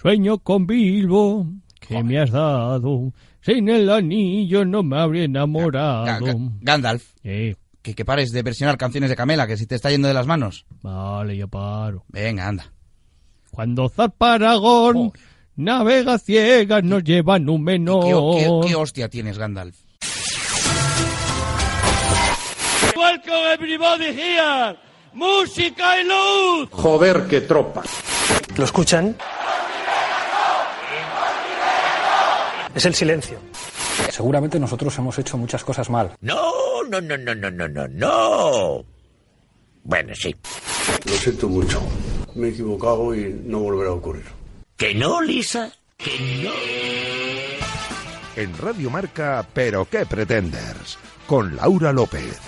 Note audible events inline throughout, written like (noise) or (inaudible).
Sueño con Bilbo, que me has dado. Sin el anillo no me habría enamorado. Ga- Ga- Gandalf, Eh, que, que pares de versionar canciones de Camela, que si te está yendo de las manos. vale, ya paro. Venga, anda. Cuando Zarparagón navega ciegas nos lleva Númenor. ¿Qué, qué- qué hostia tienes, Gandalf? Welcome everybody here. Música y luz. Joder, qué tropa. ¿Lo escuchan? Es el silencio. Seguramente nosotros hemos hecho muchas cosas mal. No, no, no, no, no, no, no, no. Bueno, sí. Lo siento mucho. Me he equivocado y no volverá a ocurrir. ¿Que no, Lisa? ¿Que no? En Radio Marca, Pero qué pretenders, con Laura López.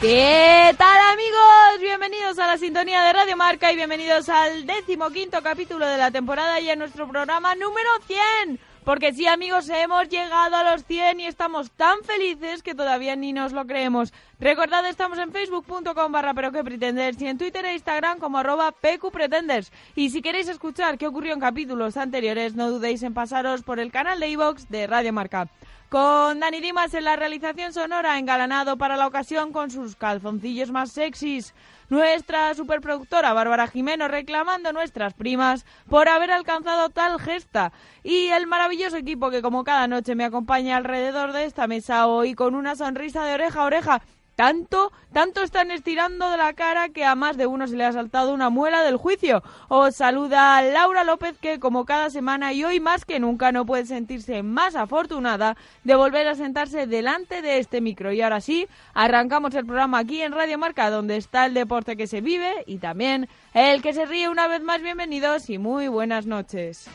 ¿Qué tal amigos? Bienvenidos a la sintonía de Radio Marca y bienvenidos al decimoquinto capítulo de la temporada y a nuestro programa número 100. Porque sí amigos, hemos llegado a los 100 y estamos tan felices que todavía ni nos lo creemos. Recordad, estamos en facebook.com barra pero que pretenders y en Twitter e Instagram como arroba pqpretenders. Y si queréis escuchar qué ocurrió en capítulos anteriores, no dudéis en pasaros por el canal de iVox de Radio Marca. Con Dani Dimas en la realización sonora, engalanado para la ocasión con sus calzoncillos más sexys. Nuestra superproductora Bárbara Jimeno reclamando nuestras primas por haber alcanzado tal gesta. Y el maravilloso equipo que como cada noche me acompaña alrededor de esta mesa hoy con una sonrisa de oreja a oreja. Tanto, tanto están estirando de la cara que a más de uno se le ha saltado una muela del juicio. Os saluda Laura López que como cada semana y hoy más que nunca no puede sentirse más afortunada de volver a sentarse delante de este micro. Y ahora sí, arrancamos el programa aquí en Radio Marca donde está el deporte que se vive y también el que se ríe una vez más. Bienvenidos y muy buenas noches.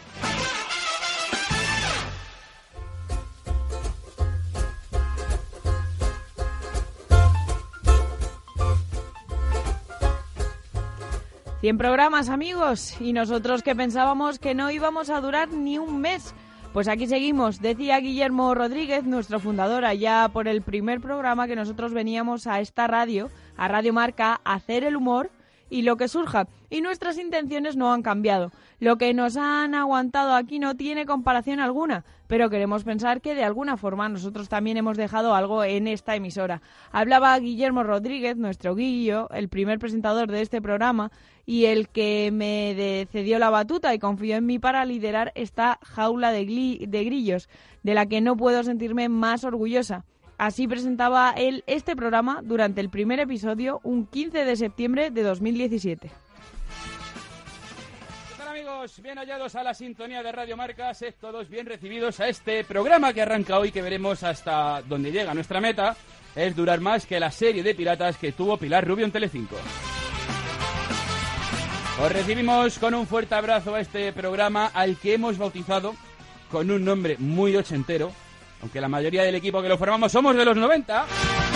Cien programas, amigos, y nosotros que pensábamos que no íbamos a durar ni un mes. Pues aquí seguimos, decía Guillermo Rodríguez, nuestro fundador, allá por el primer programa que nosotros veníamos a esta radio, a Radio Marca, a hacer el humor y lo que surja. Y nuestras intenciones no han cambiado. Lo que nos han aguantado aquí no tiene comparación alguna, pero queremos pensar que de alguna forma nosotros también hemos dejado algo en esta emisora. Hablaba Guillermo Rodríguez, nuestro Guillo, el primer presentador de este programa y el que me cedió la batuta y confió en mí para liderar esta jaula de, de grillos, de la que no puedo sentirme más orgullosa. Así presentaba él este programa durante el primer episodio, un 15 de septiembre de 2017. Bien hallados a la sintonía de Radio Marca, sed todos bien recibidos a este programa que arranca hoy, que veremos hasta donde llega nuestra meta, es durar más que la serie de piratas que tuvo Pilar Rubio en Telecinco. Os recibimos con un fuerte abrazo a este programa al que hemos bautizado con un nombre muy ochentero, aunque la mayoría del equipo que lo formamos somos de los 90.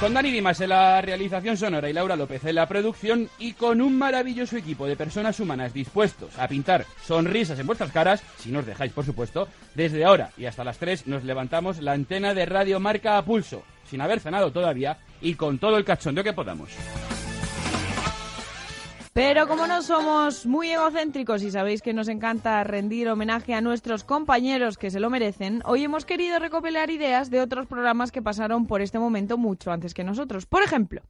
Con Dani Dimas en la realización sonora y Laura López en la producción y con un maravilloso equipo de personas humanas dispuestos a pintar sonrisas en vuestras caras, si nos dejáis por supuesto, desde ahora y hasta las 3 nos levantamos la antena de Radio Marca a pulso, sin haber cenado todavía y con todo el cachondeo que podamos. Pero como no somos muy egocéntricos y sabéis que nos encanta rendir homenaje a nuestros compañeros que se lo merecen, hoy hemos querido recopilar ideas de otros programas que pasaron por este momento mucho antes que nosotros. Por ejemplo,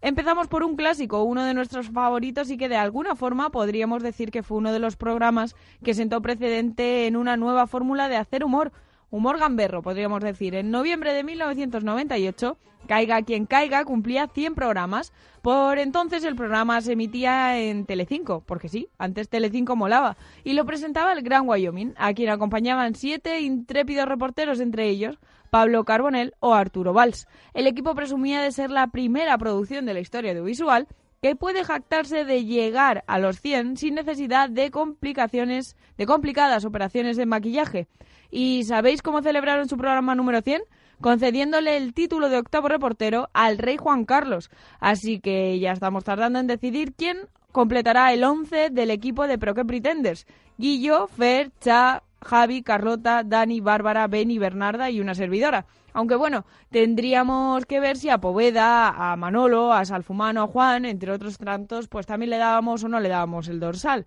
empezamos por un clásico, uno de nuestros favoritos y que de alguna forma podríamos decir que fue uno de los programas que sentó precedente en una nueva fórmula de hacer humor. Humor gamberro, podríamos decir. En noviembre de 1998, Caiga quien caiga cumplía 100 programas. Por entonces el programa se emitía en Telecinco, porque sí, antes Telecinco molaba. Y lo presentaba el Gran Wyoming, a quien acompañaban siete intrépidos reporteros, entre ellos Pablo Carbonell o Arturo Valls. El equipo presumía de ser la primera producción de la historia audiovisual que puede jactarse de llegar a los 100 sin necesidad de complicaciones, de complicadas operaciones de maquillaje. ¿Y sabéis cómo celebraron su programa número 100? concediéndole el título de octavo reportero al rey Juan Carlos. Así que ya estamos tardando en decidir quién completará el 11 del equipo de Pro que Pretenders. Guillo, Fer, Cha, Javi, Carlota, Dani, Bárbara, Beni, Bernarda y una servidora. Aunque bueno, tendríamos que ver si a Poveda, a Manolo, a Salfumano, a Juan, entre otros tantos, pues también le dábamos o no le dábamos el dorsal.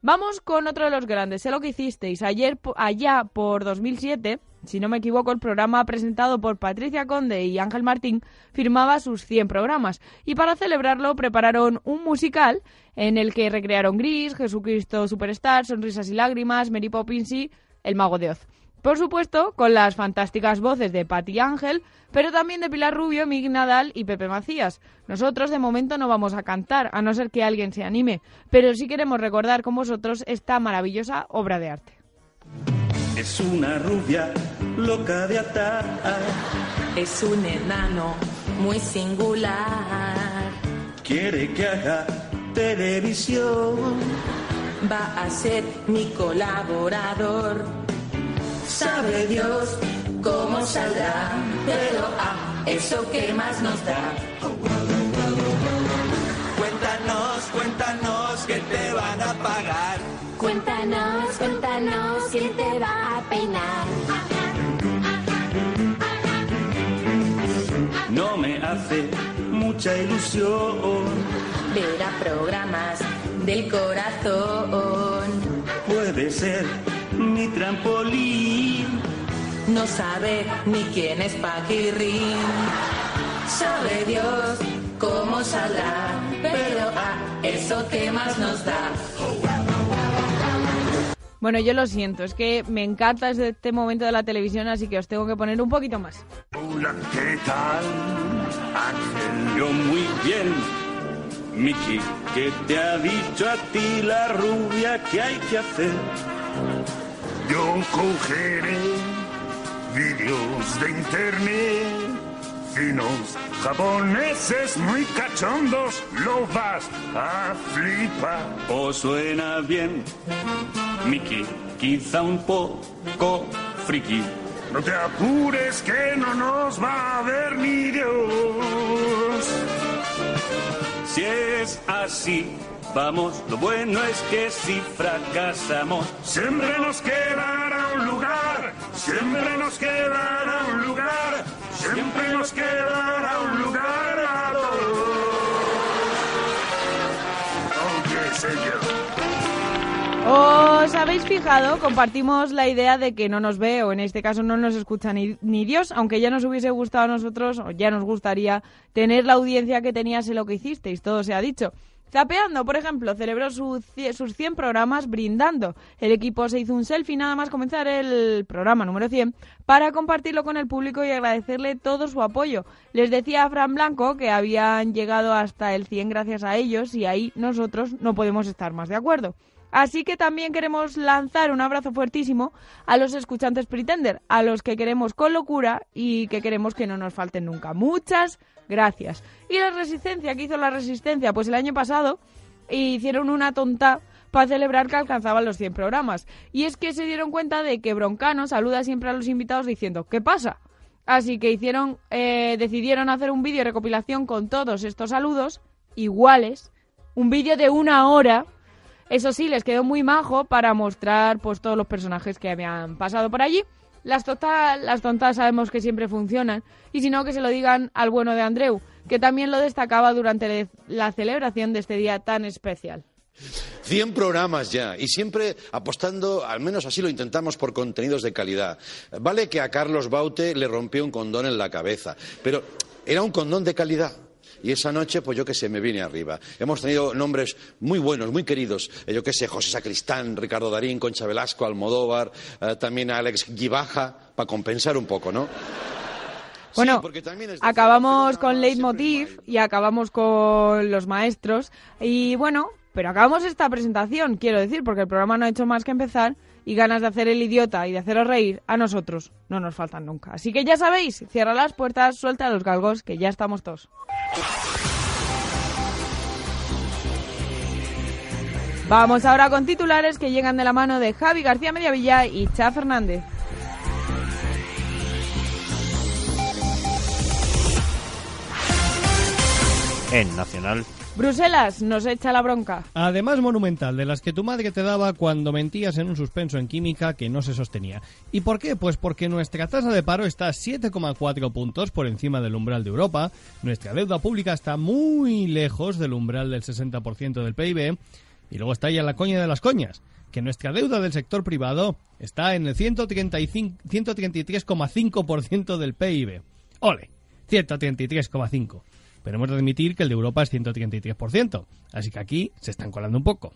Vamos con otro de los grandes. Sé lo que hicisteis. Ayer, allá por 2007, si no me equivoco, el programa presentado por Patricia Conde y Ángel Martín firmaba sus 100 programas. Y para celebrarlo prepararon un musical en el que recrearon Gris, Jesucristo Superstar, Sonrisas y Lágrimas, Mary Poppins y El Mago de Oz. Por supuesto, con las fantásticas voces de Patti Ángel, pero también de Pilar Rubio, Mig Nadal y Pepe Macías. Nosotros de momento no vamos a cantar, a no ser que alguien se anime, pero sí queremos recordar con vosotros esta maravillosa obra de arte. Es una rubia loca de atar. Es un enano muy singular. Quiere que haga televisión. Va a ser mi colaborador. Sabe Dios cómo saldrá, pero ah, eso que más nos da. Cuéntanos, cuéntanos que te van a pagar. Cuéntanos, quién te va a peinar. No me hace mucha ilusión. Verá programas del corazón. Puede ser mi trampolín. No sabe ni quién es Paquirrín. Sabe Dios cómo saldrá, pero ah, eso que más nos da. Bueno, yo lo siento, es que me encanta este momento de la televisión, así que os tengo que poner un poquito más. Hola, ¿qué tal? Ángel, yo muy bien. Miki, ¿qué te ha dicho a ti la rubia que hay que hacer? Yo cogeré vídeos de internet japoneses muy cachondos, lo vas a flipar. ¿O suena bien? Miki, quizá un poco friki. No te apures que no nos va a ver ni Dios. Si es así, vamos, lo bueno es que si fracasamos, Siempre nos quedará un lugar, siempre nos quedará un lugar, siempre nos quedará un lugar a todos. ¿Os habéis fijado? Compartimos la idea de que no nos ve, o en este caso no nos escucha ni, ni Dios, aunque ya nos hubiese gustado a nosotros, o ya nos gustaría tener la audiencia que tenías en lo que hicisteis, todo se ha dicho. Zapeando, por ejemplo, celebró sus 100 programas brindando. El equipo se hizo un selfie nada más comenzar el programa número 100 para compartirlo con el público y agradecerle todo su apoyo. Les decía a Fran Blanco que habían llegado hasta el 100 gracias a ellos y ahí nosotros no podemos estar más de acuerdo. Así que también queremos lanzar un abrazo fuertísimo a los escuchantes Pretender, a los que queremos con locura y que queremos que no nos falten nunca. Muchas gracias. Y la resistencia, ¿qué hizo la resistencia? Pues el año pasado hicieron una tonta para celebrar que alcanzaban los 100 programas. Y es que se dieron cuenta de que Broncano saluda siempre a los invitados diciendo ¿qué pasa? Así que hicieron, eh, decidieron hacer un vídeo de recopilación con todos estos saludos iguales, un vídeo de una hora eso sí, les quedó muy majo para mostrar pues todos los personajes que habían pasado por allí. Las, tota- las tontas sabemos que siempre funcionan. Y si no, que se lo digan al bueno de Andreu, que también lo destacaba durante la celebración de este día tan especial. 100 programas ya y siempre apostando, al menos así lo intentamos, por contenidos de calidad. Vale que a Carlos Baute le rompió un condón en la cabeza, pero era un condón de calidad. Y esa noche, pues yo qué sé, me vine arriba. Hemos tenido nombres muy buenos, muy queridos. Eh, yo qué sé, José Sacristán, Ricardo Darín, Concha Velasco, Almodóvar, eh, también a Alex Gibaja, para compensar un poco, ¿no? Bueno, acabamos con Leitmotiv y acabamos con los maestros. Y bueno, pero acabamos esta presentación, quiero decir, porque el programa no ha hecho más que empezar y ganas de hacer el idiota y de haceros reír a nosotros no nos faltan nunca. Así que ya sabéis, cierra las puertas, suelta los galgos, que ya estamos todos. Vamos ahora con titulares que llegan de la mano de Javi García Mediavilla y Cha Fernández. En Nacional, Bruselas nos echa la bronca. Además monumental, de las que tu madre te daba cuando mentías en un suspenso en química que no se sostenía. ¿Y por qué? Pues porque nuestra tasa de paro está 7,4 puntos por encima del umbral de Europa, nuestra deuda pública está muy lejos del umbral del 60% del PIB, y luego está ya la coña de las coñas, que nuestra deuda del sector privado está en el 135 133,5% del PIB. ¡Ole! 133,5%. Pero hemos de admitir que el de Europa es 133%. Así que aquí se están colando un poco.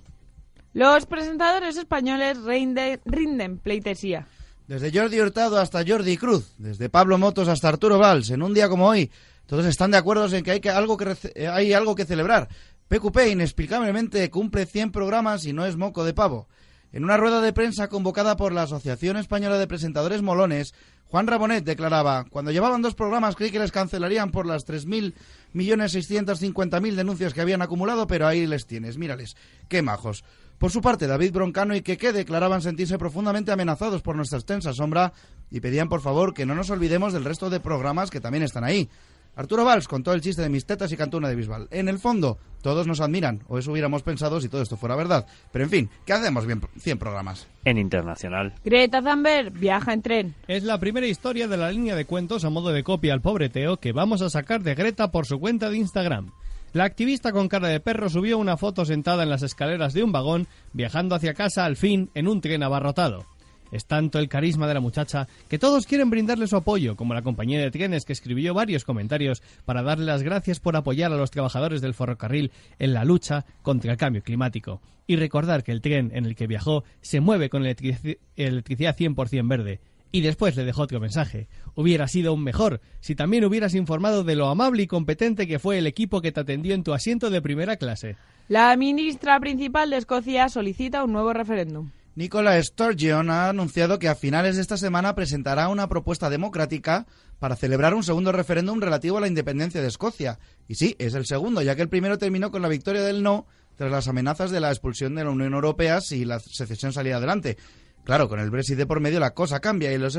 Los presentadores españoles rinde- rinden pleitesía. Desde Jordi Hurtado hasta Jordi Cruz, desde Pablo Motos hasta Arturo Valls, en un día como hoy, todos están de acuerdo en que hay, que algo, que eh, hay algo que celebrar. PQP inexplicablemente cumple 100 programas y no es moco de pavo. En una rueda de prensa convocada por la Asociación Española de Presentadores Molones, Juan Rabonet declaraba, cuando llevaban dos programas creí que les cancelarían por las 3.650.000 denuncias que habían acumulado, pero ahí les tienes, mírales, qué majos. Por su parte, David Broncano y Keke declaraban sentirse profundamente amenazados por nuestra extensa sombra y pedían por favor que no nos olvidemos del resto de programas que también están ahí. Arturo Valls contó el chiste de mis tetas y cantó una de Bisbal. En el fondo, todos nos admiran, o eso hubiéramos pensado si todo esto fuera verdad. Pero en fin, ¿qué hacemos bien 100 programas? En internacional. Greta Thunberg viaja en tren. Es la primera historia de la línea de cuentos a modo de copia al pobreteo que vamos a sacar de Greta por su cuenta de Instagram. La activista con cara de perro subió una foto sentada en las escaleras de un vagón, viajando hacia casa al fin en un tren abarrotado. Es tanto el carisma de la muchacha que todos quieren brindarle su apoyo, como la compañía de trenes que escribió varios comentarios para darle las gracias por apoyar a los trabajadores del ferrocarril en la lucha contra el cambio climático. Y recordar que el tren en el que viajó se mueve con electrici- electricidad 100% verde. Y después le dejó otro mensaje. Hubiera sido aún mejor si también hubieras informado de lo amable y competente que fue el equipo que te atendió en tu asiento de primera clase. La ministra principal de Escocia solicita un nuevo referéndum. Nicola Sturgeon ha anunciado que a finales de esta semana presentará una propuesta democrática para celebrar un segundo referéndum relativo a la independencia de Escocia. Y sí, es el segundo, ya que el primero terminó con la victoria del no tras las amenazas de la expulsión de la Unión Europea si la secesión salía adelante. Claro, con el Brexit de por medio la cosa cambia y los,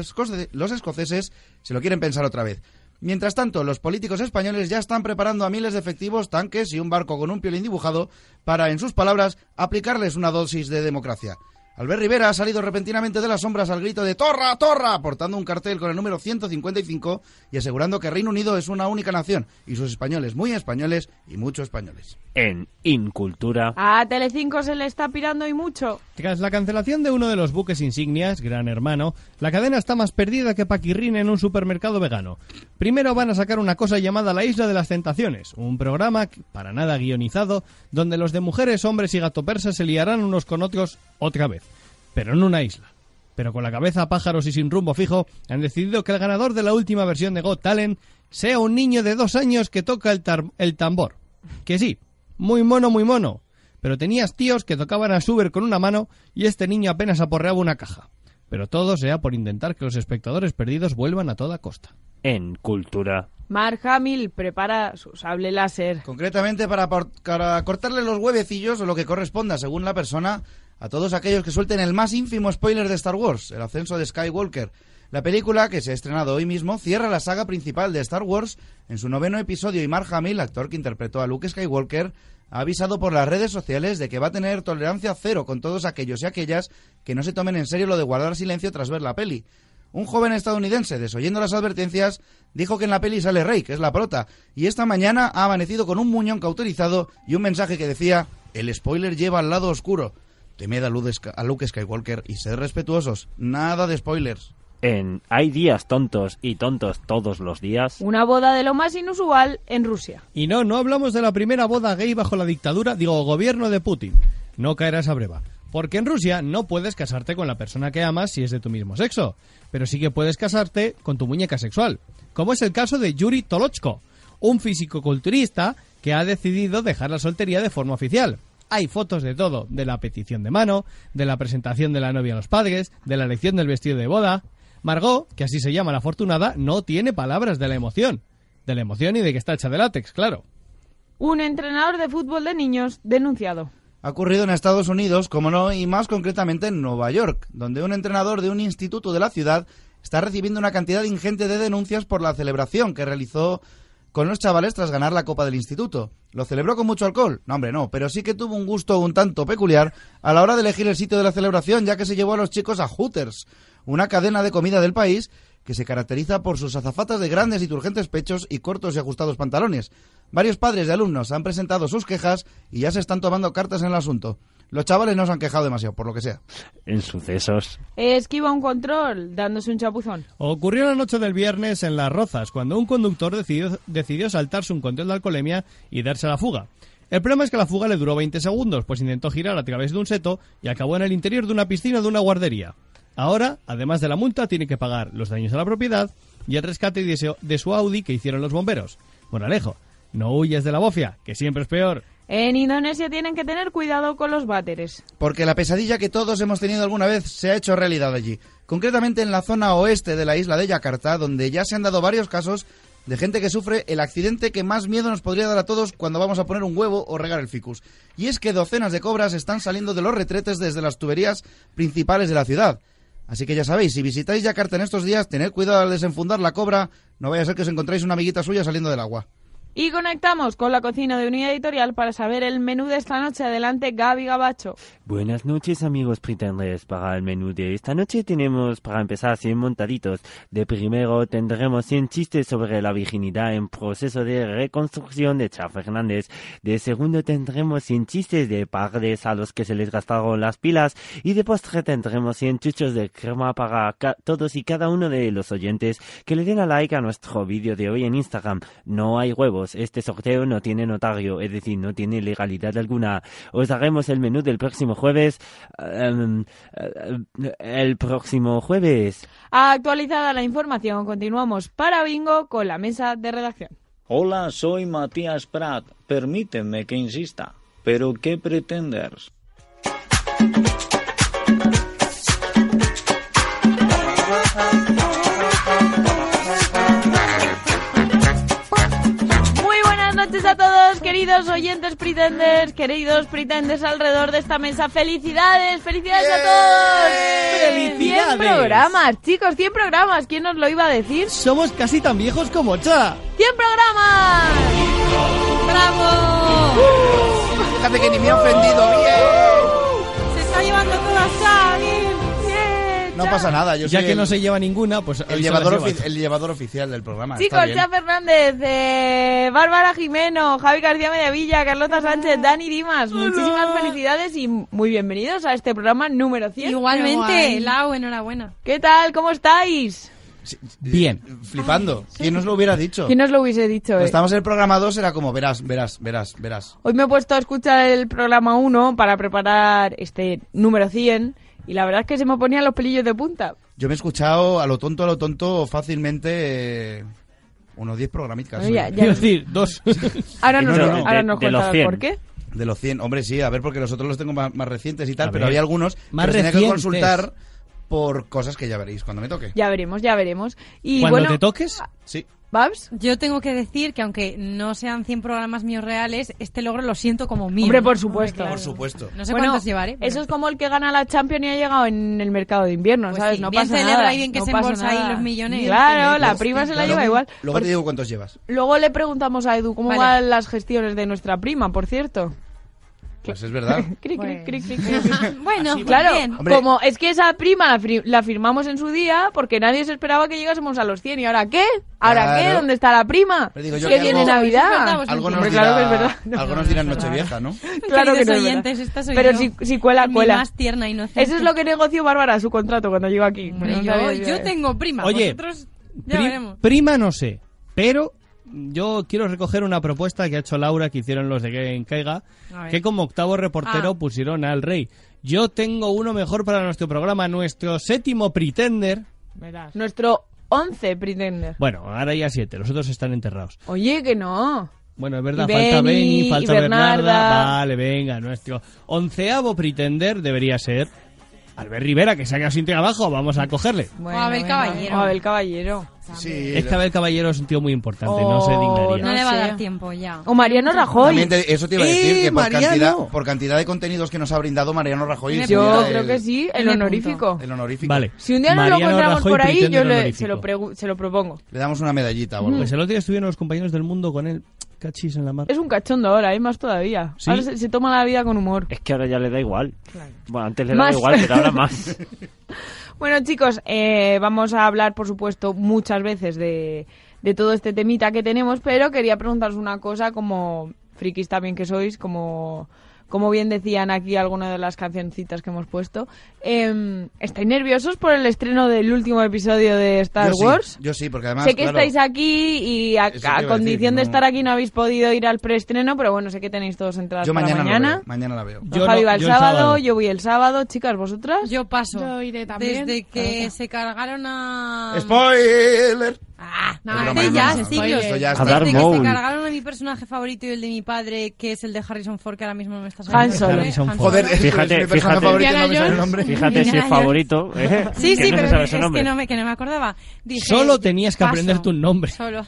los escoceses se lo quieren pensar otra vez. Mientras tanto, los políticos españoles ya están preparando a miles de efectivos, tanques y un barco con un piolín dibujado para, en sus palabras, aplicarles una dosis de democracia. Albert Rivera ha salido repentinamente de las sombras al grito de ¡Torra, torra! portando un cartel con el número 155 y asegurando que Reino Unido es una única nación y sus españoles muy españoles y mucho españoles. En Incultura. A Telecinco se le está pirando y mucho. Tras la cancelación de uno de los buques insignias, Gran Hermano, la cadena está más perdida que Paquirrín en un supermercado vegano. Primero van a sacar una cosa llamada La Isla de las Tentaciones, un programa para nada guionizado, donde los de mujeres, hombres y gato persa se liarán unos con otros otra vez, pero en una isla. Pero con la cabeza a pájaros y sin rumbo fijo, han decidido que el ganador de la última versión de Got Talent sea un niño de dos años que toca el, tar- el tambor. Que sí, muy mono, muy mono. Pero tenías tíos que tocaban a Suber con una mano y este niño apenas aporreaba una caja. Pero todo sea por intentar que los espectadores perdidos vuelvan a toda costa. En Cultura. Mark Hamill prepara su sable láser. Concretamente para, para cortarle los huevecillos o lo que corresponda, según la persona, a todos aquellos que suelten el más ínfimo spoiler de Star Wars, el ascenso de Skywalker. La película, que se ha estrenado hoy mismo, cierra la saga principal de Star Wars en su noveno episodio y Mark Hamill, actor que interpretó a Luke Skywalker, ha avisado por las redes sociales de que va a tener tolerancia cero con todos aquellos y aquellas que no se tomen en serio lo de guardar silencio tras ver la peli. Un joven estadounidense, desoyendo las advertencias, dijo que en la peli sale Rey, que es la prota, y esta mañana ha amanecido con un muñón cauterizado y un mensaje que decía: El spoiler lleva al lado oscuro. Temed a Luke Sk- a Luke Skywalker y sed respetuosos. Nada de spoilers. En Hay días tontos y tontos todos los días. Una boda de lo más inusual en Rusia. Y no, no hablamos de la primera boda gay bajo la dictadura, digo, gobierno de Putin. No caerá esa breva. Porque en Rusia no puedes casarte con la persona que amas si es de tu mismo sexo, pero sí que puedes casarte con tu muñeca sexual, como es el caso de Yuri Tolochko, un fisicoculturista que ha decidido dejar la soltería de forma oficial. Hay fotos de todo, de la petición de mano, de la presentación de la novia a los padres, de la elección del vestido de boda. Margot, que así se llama la afortunada, no tiene palabras de la emoción. De la emoción y de que está hecha de látex, claro. Un entrenador de fútbol de niños denunciado. Ha ocurrido en Estados Unidos, como no, y más concretamente en Nueva York, donde un entrenador de un instituto de la ciudad está recibiendo una cantidad ingente de denuncias por la celebración que realizó con los chavales tras ganar la Copa del Instituto. ¿Lo celebró con mucho alcohol? No, hombre, no, pero sí que tuvo un gusto un tanto peculiar a la hora de elegir el sitio de la celebración, ya que se llevó a los chicos a Hooters, una cadena de comida del país que se caracteriza por sus azafatas de grandes y turgentes pechos y cortos y ajustados pantalones. Varios padres de alumnos han presentado sus quejas y ya se están tomando cartas en el asunto. Los chavales no se han quejado demasiado, por lo que sea. En sucesos. Esquiva un control dándose un chapuzón. Ocurrió la noche del viernes en Las Rozas, cuando un conductor decidió, decidió saltarse un control de alcoholemia y darse a la fuga. El problema es que la fuga le duró 20 segundos, pues intentó girar a través de un seto y acabó en el interior de una piscina de una guardería. Ahora, además de la multa, tiene que pagar los daños a la propiedad y el rescate de su, Audi que hicieron los bomberos. Moralejo, no huyes de la bofia, que siempre es peor. En Indonesia tienen que tener cuidado con los váteres. Porque la pesadilla que todos hemos tenido alguna vez se ha hecho realidad allí. Concretamente en la zona oeste de la isla de Yakarta, donde ya se han dado varios casos de gente que sufre el accidente que más miedo nos podría dar a todos cuando vamos a poner un huevo o regar el ficus. Y es que docenas de cobras están saliendo de los retretes desde las tuberías principales de la ciudad. Así que ya sabéis, si visitáis Yakarta en estos días, tened cuidado al desenfundar la cobra, no vaya a ser que os encontréis una amiguita suya saliendo del agua. Y conectamos con la cocina de Unidad Editorial para saber el menú de esta noche. Adelante, Gaby Gabacho. Buenas noches amigos pretenders. Para el menú de esta noche tenemos para empezar 100 montaditos. De primero tendremos 100 chistes sobre la virginidad en proceso de reconstrucción de Cha Fernández. De segundo tendremos 100 chistes de padres a los que se les gastaron las pilas. Y de postre tendremos 100 chuchos de crema para todos y cada uno de los oyentes que le den a like a nuestro vídeo de hoy en Instagram. No hay huevos. Este sorteo no tiene notario, es decir, no tiene legalidad alguna. Os daremos el menú del próximo jueves. em, eh, el próximo jueves. Actualizada la información, continuamos para Bingo con la mesa de redacción. Hola, soy Matías Prat. Permíteme que insista. ¿Pero qué pretendes? Buenas noches a todos, queridos oyentes pretenders, queridos pretenders alrededor de esta mesa. ¡Felicidades! ¡Felicidades a todos! ¡Felicidades! 100 programas, chicos, 100 programas. ¿Quién nos lo iba a decir? Somos casi tan viejos como Cha. ¡100 programas! ¡Bravo! Fíjate que ni me ha ofendido, pasa nada, yo Ya soy que el, no se lleva ninguna, pues el, llevador lleva ofi- el llevador oficial del programa. Chicos. Cha Fernández, eh, Bárbara Jimeno, Javi García Mediavilla, Carlota Sánchez, Dani Dimas, muchísimas felicidades y muy bienvenidos a este programa número 100. Igualmente, Lau, enhorabuena. ¿Qué tal? ¿Cómo estáis? Bien. Flipando. ¿Quién nos lo hubiera dicho? ¿Quién os lo hubiese dicho? Eh? estábamos en el programa 2 era como, verás, verás, verás, verás. Hoy me he puesto a escuchar el programa 1 para preparar este número 100 y la verdad es que se me ponían los pelillos de punta. Yo me he escuchado a lo tonto, a lo tonto, fácilmente eh, unos 10 programitas. ¿eh? Quiero decir, dos. (laughs) Ahora No, nos, no, no. ahora De- nos de los contarás 100. por qué. De los 100, hombre, sí, a ver, porque los otros los tengo más, más recientes y tal, A pero ver. había algunos Más que los tenía que recientes. consultar por cosas que ya veréis cuando me toque. Ya veremos, ya veremos. Y Cuando bueno, te toques, Sí. ¿Babs? Yo tengo que decir que aunque no sean 100 programas míos reales, este logro lo siento como mío. Hombre, ¿no? por supuesto. claro. Por supuesto. No sé Bueno, cuántos llevaré. pero- Eso es como el que gana la Champions y ha llegado en el mercado de invierno, Pues ¿sabes? sí, no bien pasa celebra nada. y bien que no se embolsa ahí los millones. Claro, la prima se la claro, lleva igual. Luego te digo cuántos llevas. Luego le preguntamos a Edu cómo Vale. van las gestiones de nuestra prima, por cierto. Pues es verdad. (laughs) Cric, cric, Bueno. cric, cric, cric. bueno, pues Claro, bien. Hombre. como es que esa prima la, fri- la firmamos en su día porque nadie se esperaba que llegásemos a los 100 y ahora qué? ¿Ahora Claro. qué? ¿Dónde está la prima? Pero digo yo que que viene algo- Navidad. Algo nos Hombre, dirá, claro que es verdad. No, algo no, nos dirá no, en no, no. Nochevieja, ¿no? Claro que no es oyentes, verdad. esta soy Pero yo. si, si cuela, Mi cuela. más tierna inocente. Eso es lo que negoció Bárbara, su contrato, cuando llegó aquí. Hombre, No yo, sabía- yo tengo prima. Oye, Vosotros ya pri- veremos. prima no sé, pero yo quiero recoger una propuesta que ha hecho Laura, que hicieron los de Game Caiga, que como octavo reportero Ah. pusieron al rey. Yo tengo uno mejor para nuestro programa, nuestro séptimo pretender. Nuestro 11 pretender. Bueno, ahora ya siete, los otros están enterrados. Oye, que no. Bueno, es verdad, Y falta Beni, Beni, y falta Bernarda. Bernarda. Vale, venga, nuestro onceavo pretender debería ser Albert Rivera, que se ha quedado sin trabajo, vamos a cogerle. Bueno, Abel venga, Caballero. o Abel Caballero. Sí, Es que Abel Caballero es un tío muy importante, no se Oh, dignaría. No le va a sé. dar tiempo ya. O Mariano Rajoy. Te- eso te iba a decir, ¡Eh, que por cantidad, por cantidad de contenidos que nos ha brindado Mariano Rajoy. Yo creo el- que sí, el honorífico. El honorífico. Vale. Si un día nos lo encontramos Rajoy por ahí, yo le- se, lo se lo propongo. Le damos una medallita algo. Pues el otro día estuvieron los compañeros del mundo con él. Cachis en la mar. Es un cachondo ahora, hay más todavía. ¿Sí? Ahora se, se toma la vida con humor. Es que ahora ya le da igual. Bueno, antes le daba igual, pero ahora más. (laughs) Bueno, chicos, eh, vamos a hablar, por supuesto, muchas veces de, todo este temita que tenemos, pero quería preguntaros una cosa, como frikis también que sois, como, como bien decían aquí algunas de las cancioncitas que hemos puesto. Eh, ¿Estáis nerviosos por el estreno del último episodio de Star yo Wars? Sí, yo sí, porque además. sé que claro, estáis aquí y a, decir, condición de no- estar aquí no habéis podido ir al preestreno, pero bueno, sé que tenéis todos entradas Yo para mañana, mañana. La veo, mañana la veo. Yo Javi no- va el yo el sábado, sábado. yo voy el sábado. Chicas, ¿vosotras? Yo paso. Yo iré también. Desde que se cargaron a... ¡Spoiler! Ah, No, Es broma, hace es ya broma. siglos. Esto ya A está. Darth Desde que se cargaron a mi personaje favorito y el de mi padre, que es el de Harrison Ford, que ahora mismo no me está saliendo. Han Solo. Harrison Ford. Joder, es Fíjate, mi personaje fíjate. favorito, no me Indiana sale el Jones. nombre. Fíjate si es favorito. ¿eh? Sí, que sí, pero es que no, me, que no me acordaba. Dije, Solo tenías que paso, aprenderte un nombre. Solo.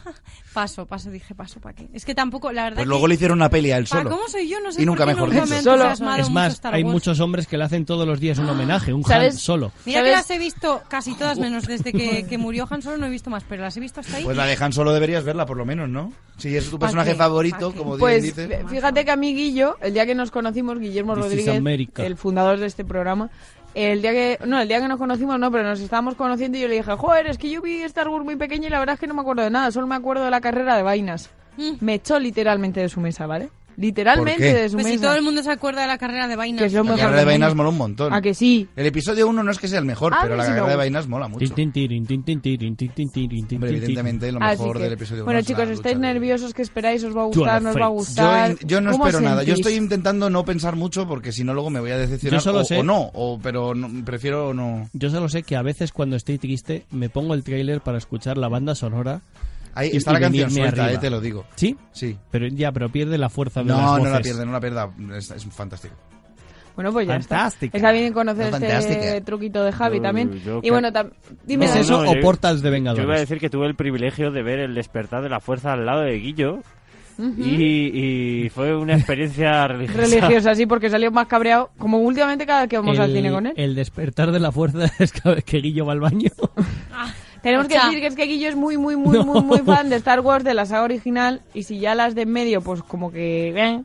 Paso, paso, dije paso, ¿para qué? Es que tampoco, la verdad Pues que- luego le hicieron una peli a él solo. ¿Cómo soy yo? No sé Y nunca por qué mejor dicho. me Solo. Es más, hay muchos hombres que le hacen todos los días un homenaje, un Han solo. Mira que las he visto casi todas, menos desde que, que murió Han Solo no he visto más, pero las he visto hasta ahí. Pues la de Han Solo deberías verla, por lo menos, ¿no? Si es tu ¿Pa personaje qué? favorito, como Pues dice. f- fíjate que a mí Guillo, el día que nos conocimos, Guillermo This is Rodríguez, el fundador de este programa, el día que no, el día que nos conocimos no, pero nos estábamos conociendo y yo le dije, "Joder, es que yo vi Star Wars muy pequeña y la verdad es que no me acuerdo de nada, solo me acuerdo de la carrera de vainas." Mm. Me echó literalmente de su mesa, ¿vale? Literalmente de su Pues si mesa. todo el mundo se acuerda de la carrera de vainas. Que es lo La mejor carrera de vainas mola un montón. ¿A que sí? El episodio 1 no es que sea el mejor, A pero mí la sí me carrera de gusta. vainas mola mucho. Hombre, evidentemente lo Así mejor que- del episodio 1 Bueno, chicos, estáis nerviosos, ¿qué esperáis? ¿Os va a gustar? ¿No os va a gustar? Yo, yo no ¿Cómo espero nada. Yo sentís? estoy intentando no pensar mucho porque si no luego me voy a decepcionar. Yo solo o, sé- o no, o, pero no- prefiero no. Yo solo sé que a veces cuando estoy triste me pongo el tráiler para escuchar la banda sonora. Ahí y- está y la canción suelta, eh, te lo digo. ¿Sí? Sí. Pero ya, pero pierde la fuerza de las No, no la voces. pierde, no la pierda. Es, es fantástico. Bueno, pues ya está. Fantástica. Está bien conocer No, este truquito de Javi Yo- también. yo y bueno, tam- dime. ¿Es Dani. eso No, o yo- portas de Yo Vengadores? iba a decir que tuve el privilegio de ver el despertar de la fuerza al lado de Guillo. Y, y fue una experiencia (laughs) religiosa. religiosa, sí, porque salió más cabreado, como últimamente cada vez que vamos al cine con él. El despertar de la fuerza (laughs) es cada vez que Guillo va al baño. (laughs) Tenemos que decir que es que Guillo es muy, muy, muy, No. (laughs) muy, muy fan de Star Wars, de la saga original, y si ya las de en medio, pues como que, eh,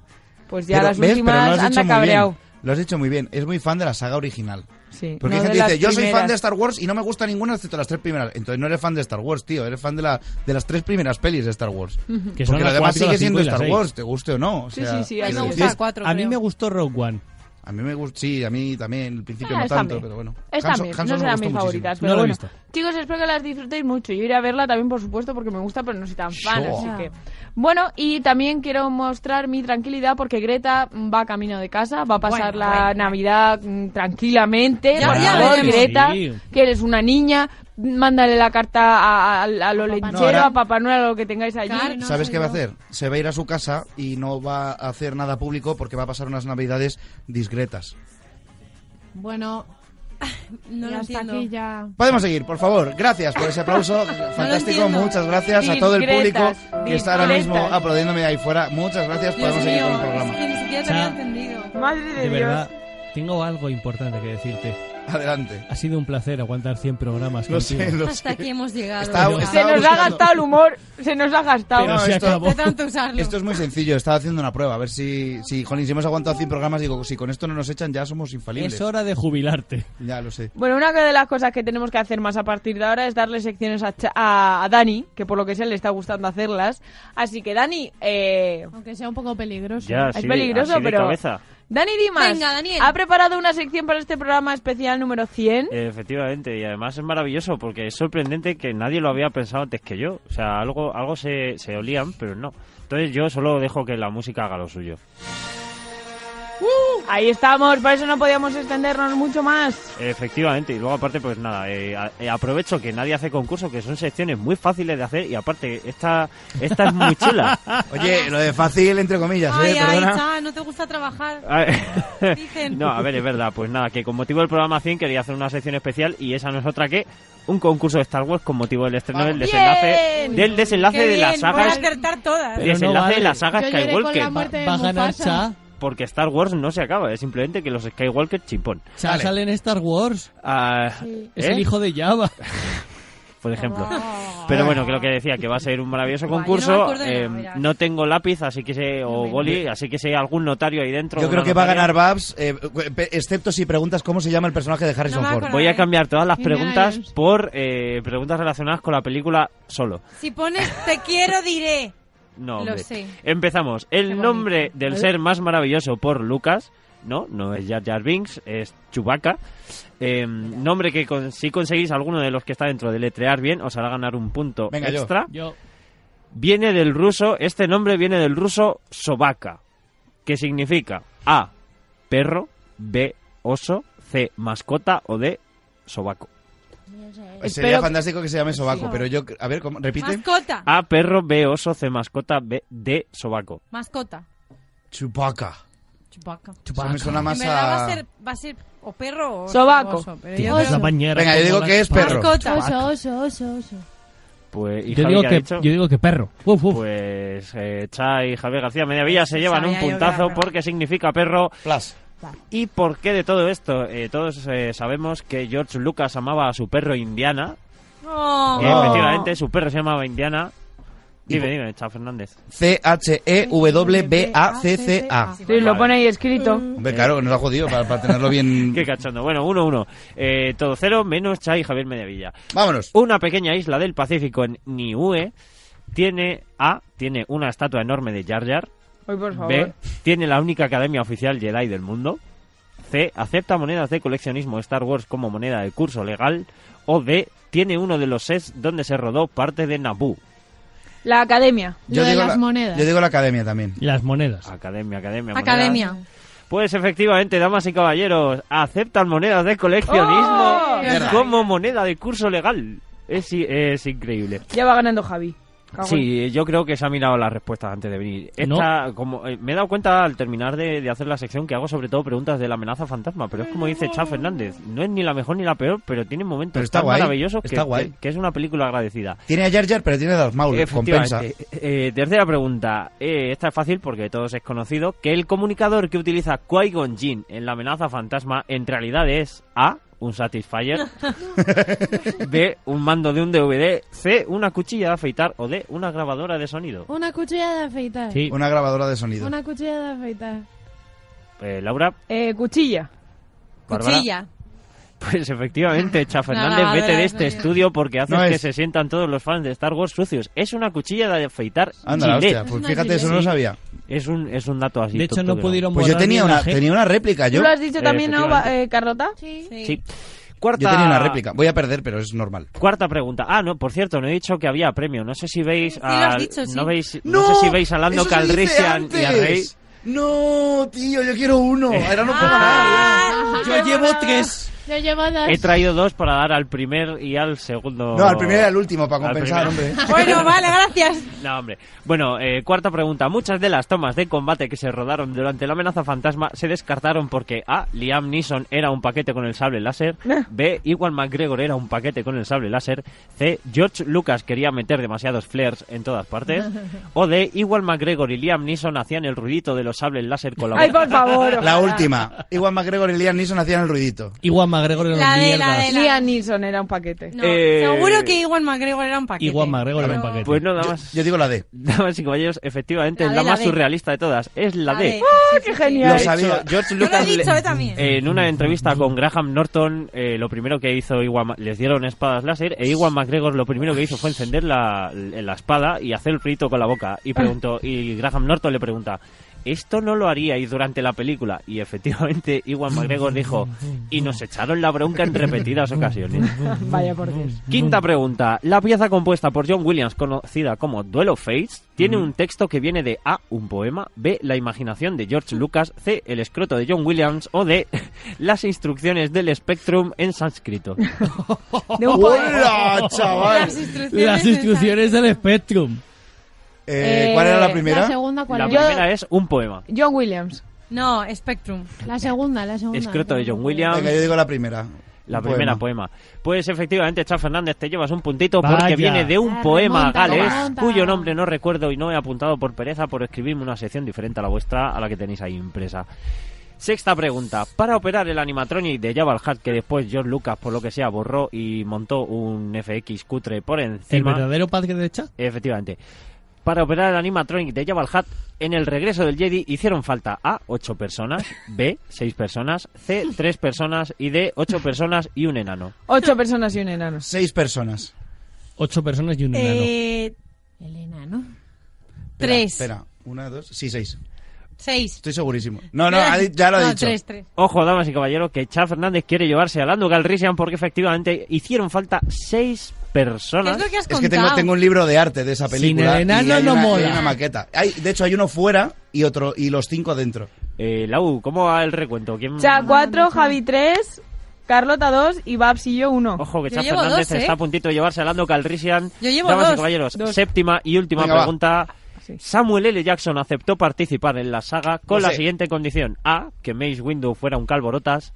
pues ya Pero, las ¿ves? últimas anda cabreado. Lo has hecho muy bien. Es muy fan de la saga original. Sí, Porque no hay gente que dice, yo soy fan de Star Wars y no me gusta ninguna excepto las tres primeras. Entonces no eres fan de Star Wars, tío. Eres fan de, la, de las tres primeras pelis de Star Wars. Ujú. Que son Porque la lo demás cuatro, la sigue siendo Star seis. Wars, te guste o no. O Sí, sea, sí, sí, a mí me gusta cuatro, a mí me gustó Rogue One. A mí me gusta, sí, a mí también, al principio Ah, no tanto, bien. pero bueno. Hanson- Hanson no serán mis favoritas, No pero he bueno. visto. Chicos, espero que las disfrutéis mucho. Yo iré a verla también, por supuesto, porque me gusta, pero no soy tan fan, Sure. así que... Bueno, y también quiero mostrar mi tranquilidad porque Greta va camino de casa, va a pasar Bueno, la bueno. Navidad mm, tranquilamente. Ya- por ya favor. Greta, Sí. que eres una niña, mándale la carta a, a- a lo lechero, ahora- a Papá Noel, a lo que tengáis allí. Claro, no ¿Sabes qué va a hacer? Se va a ir a su casa y no va a hacer nada público porque va a pasar unas navidades discretas. Bueno, (laughs) No y lo entiendo. aquí ya. Podemos seguir, por favor. Gracias por ese aplauso. (laughs) Fantástico. Muchas gracias a todo el público Discretas, que está ahora mismo aplaudiéndome ahí fuera. Muchas gracias. Dios Podemos seguir con el programa. es que ni siquiera te había entendido. Madre de, De Dios. verdad, tengo algo importante que decirte. Adelante. Ha sido un placer aguantar 100 programas Lo contigo. sé, lo Hasta sé. aquí hemos llegado. Estaba-. Se nos ha buscando- gastado el humor, se nos ha gastado. Pero No, se esto- acabó. De tanto usarlo. Esto es muy sencillo. Estaba haciendo una prueba. A ver si, si, jolín, si hemos aguantado 100 programas, digo, si con esto no nos echan, ya somos infalibles. Es hora de jubilarte. Ya lo sé. Bueno, una de las cosas que tenemos que hacer más a partir de ahora es darle secciones a, a, a Dani, que por lo que sea le está gustando hacerlas. Así que Dani, eh, Aunque sea un poco peligroso. Ya, es de- peligroso, así de pero... cabeza. Dani Dimas, Venga, Daniel. ha preparado una sección para este programa especial número 100. Eh, Efectivamente, y además es maravilloso porque es sorprendente que nadie lo había pensado antes que yo. O sea, algo, algo se, se olían, pero no. Entonces yo solo dejo que la música haga lo suyo. Ahí estamos, por eso no podíamos extendernos mucho más. Efectivamente, y luego aparte, pues nada, eh, a- eh, aprovecho que nadie hace concurso, que son secciones muy fáciles de hacer y aparte, esta, esta es muy chula. (laughs) Oye, lo de fácil entre comillas, Ay, ¿eh? ay, Perdona. cha, no te gusta trabajar. (laughs) A ver. Dicen. No, a ver, es verdad, pues nada, que con motivo del programa 100 quería hacer una sección especial y esa no es otra que un concurso de Star Wars con motivo del estreno del desenlace, Bien. del desenlace de la saga Voy a acertar todas. Desenlace de la saga Skywalker. Va a ganar. Cha. Porque Star Wars no se acaba, es simplemente que los Skywalker chipón. Cha sale en Star Wars. Ah, Es ¿eh? el hijo de Java. (laughs) por ejemplo. Pero bueno, que lo que decía, que va a ser un maravilloso no concurso. eh, nada, no tengo lápiz, así que sé, o boli, así que sé algún notario ahí dentro. Yo creo que va a ganar Babs, eh, excepto si preguntas cómo se llama el personaje de Harrison No Ford. Voy a cambiar todas las preguntas por eh, preguntas relacionadas con la película solo. Si pones te quiero, diré. No, Lo sé. Empezamos. El nombre del ser más maravilloso por Lucas. No, no es Jar Jar Binks, es Chewbacca. Eh, nombre que con- si conseguís alguno de los que está dentro de letrear bien, os hará ganar un punto Venga, yo. extra. Yo. Viene del ruso, este nombre viene del ruso Sobaka, que significa A, perro, B, oso, C, mascota o D, sobaco. Sería Espero- fantástico que se llame Sobaco, pero yo... A ver, ¿cómo? ¿repite? Mascota. A, perro, B, oso, C, mascota, B, D, sobaco. Mascota. Chupaca. Chupaca. Eso me suena En más verdad va a a... ser, va a ser o perro o Sobaco. oso, pero Tienes yo la creo- bañera Venga, yo como digo la que es espada. perro. Mascota. Oso, oso, oso, oso. Pues, ¿y Yo Javi digo, qué ha que, dicho? yo digo que perro. Uf, uf. Pues eh, Cha y Javier García Mediavilla se llevan un Sabía yo que puntazo perro. porque significa perro. ¿Y por qué de todo esto? Eh, todos eh, sabemos que George Lucas amaba a su perro Indiana. Oh. Y efectivamente, su perro se llamaba Indiana. Dime, dime, Cha Fernández. E C-H-E-W-B-A-C-C-A. Sí, lo pone ahí escrito. Hombre, claro, que nos ha jodido para, para tenerlo bien... (laughs) Qué cachondo. Bueno, 1-1. Eh, todo cero menos Cha y Javier Mediavilla. Vámonos. Una pequeña isla del Pacífico en Niue tiene A, tiene una estatua enorme de Jar Jar. Hoy, por favor. B. Tiene la única academia oficial Jedi del mundo. C. Acepta monedas de coleccionismo Star Wars como moneda de curso legal. O D. Tiene uno de los sets donde se rodó parte de Naboo. La academia. Lo de las la, monedas. Yo digo la academia también. Las monedas. Academia, academia. Academia. monedas. Pues efectivamente, damas y caballeros, aceptan monedas de coleccionismo ¡Oh! como moneda de curso legal. Es, es increíble. Ya va ganando Javi. Sí, yo creo que se ha mirado las respuestas antes de venir. Esta, como, eh, me he dado cuenta al terminar de, de hacer la sección que hago sobre todo preguntas de la amenaza fantasma, pero es como dice Chá Fernández, no es ni la mejor ni la peor, pero tiene momentos Pero está tan guay, maravillosos que, está guay. que- que es una película agradecida. Tiene a Jar Jar, pero tiene a Darth Maul. Compensa. Efectivamente. Eh, tercera pregunta. Eh, esta es fácil porque todos es conocido que el comunicador que utiliza Qui-Gon Jinn en la amenaza fantasma en realidad es A, un Satisfyer, (laughs) B, un mando de un DVD, C, una cuchilla de afeitar o D, una grabadora de sonido. Una cuchilla de afeitar. Sí. Una grabadora de sonido. Una cuchilla de afeitar. Eh, Laura, Eh, cuchilla. Bárbara. Cuchilla. Pues efectivamente, (laughs) Cha Fernández, grabadora vete de este estudio porque haces No que se sientan todos los fans de Star Wars sucios. Es una cuchilla de afeitar Anda, hostia. Pues fíjate, eso no lo Sí. sabía. Es un, es un dato así. De hecho, no pudieron Pues yo tenía una, tenía una réplica, yo. ¿Tú lo has dicho también, no, eh, Carlota? Sí. Sí. Cuarta... Yo tenía una réplica. Voy a perder, pero es normal. Cuarta pregunta. Ah, no, por cierto, no he dicho que había premio. No sé si veis Sí, lo has a... dicho, sí. no, veis, no, sé si veis a Lando ¡Eso se dice Calrissian y a! Rey. No, tío, yo quiero uno. Ahora no puedo Ah, (laughs) Yo llevo tres. He traído dos para dar al primer y al segundo. No, al primero y al último, para compensar, hombre. (laughs) Bueno, vale, gracias. No, hombre. Bueno, eh, cuarta pregunta. Muchas de las tomas de combate que se rodaron durante la amenaza fantasma se descartaron porque A. Liam Neeson era un paquete con el sable láser. B. Iwan McGregor era un paquete con el sable láser. C. George Lucas quería meter demasiados flares en todas partes. (laughs) O D. Iwan McGregor y Liam Neeson hacían el ruidito de los sables láser con la Ay, por favor. La última. Igual McGregor y Liam Neeson hacían el ruidito. Iwan McGregor era La un de la de la. Liam Neeson era un paquete. No, Eh, Seguro que Iwan McGregor era un paquete. Iwan McGregor era un paquete. Pues no, nada Yo, más. yo digo la D. (laughs) Damas y caballeros, efectivamente, La es la la más D. surrealista de todas. Es la, D. ¡Ah, qué genial! Lo sabía. George Yo lo he Lucas le- dicho, también. en una entrevista con Graham Norton, eh, lo primero que hizo Iwan, les dieron espadas láser e Iwan McGregor lo primero que hizo fue encender la, la espada y hacer el frito con la boca. Y preguntó, y Graham Norton le pregunta, ¿esto no lo haríais durante la película? Y efectivamente Iwan McGregor dijo, y nos echaron echaron la bronca en repetidas ocasiones. (laughs) Vaya por Dios. Quinta pregunta. La pieza compuesta por John Williams, conocida como Duel of Fates, tiene un texto que viene de A, un poema, B, la imaginación de George Lucas, C, el escroto de John Williams o D, (laughs) las instrucciones del Spectrum en sánscrito. De un ¡Hola, chaval! Las instrucciones, Las instrucciones del Spectrum. Eh, ¿Cuál era la Eh, primera? La segunda, ¿cuál La era? primera es un poema. John Williams. No, Spectrum. La segunda, la segunda. Escroto de John Williams. Venga, yo digo la primera. La primera poema. poema. Pues efectivamente, Chao Fernández, te llevas un puntito porque viene de un poema remonta, gales remonta. cuyo nombre no recuerdo y no he apuntado por pereza por escribirme una sección diferente a la vuestra, a la que tenéis ahí impresa. Sexta pregunta. Para operar el animatronic de Jabal Hat que después George Lucas, por lo que sea, borró y montó un FX cutre por ¿El encima. verdadero padre de Chat? Efectivamente. Para operar el animatronic de Jabal Hat en el regreso del Jedi hicieron falta A, 8 personas, B, 6 personas, C, 3 personas y D, 8 personas y un enano. Ocho personas y un enano. Seis personas. Ocho personas y un enano. Eh, El enano. Espera, Tres. Espera, una, dos, sí, seis. Seis. Estoy segurísimo. No, no, ya lo No, dicho. tres, tres. Ojo, damas y caballeros, que Chad Fernández quiere llevarse a Lando Calrissian porque efectivamente hicieron falta 6 personas. ¿Qué es lo que has Es que tengo, tengo un libro de arte de esa Sin película. el enano y hay no una, mola. hay una maqueta. Hay, de hecho, hay uno fuera y otro y los cinco dentro. Eh, Lau, ¿cómo va el recuento? ¿Quién... Cha 4, Javi 3, Carlota 2 y Babs y yo 1. Ojo, que llevo Fernández dos, ¿eh? está a puntito de llevarse a Lando Calrissian. Yo llevo Damas y dos. caballeros, Dos. séptima y última Venga, va. Samuel L. Jackson aceptó participar en la saga con No la sé. siguiente condición. A, que Mace Windu fuera un calvorotas.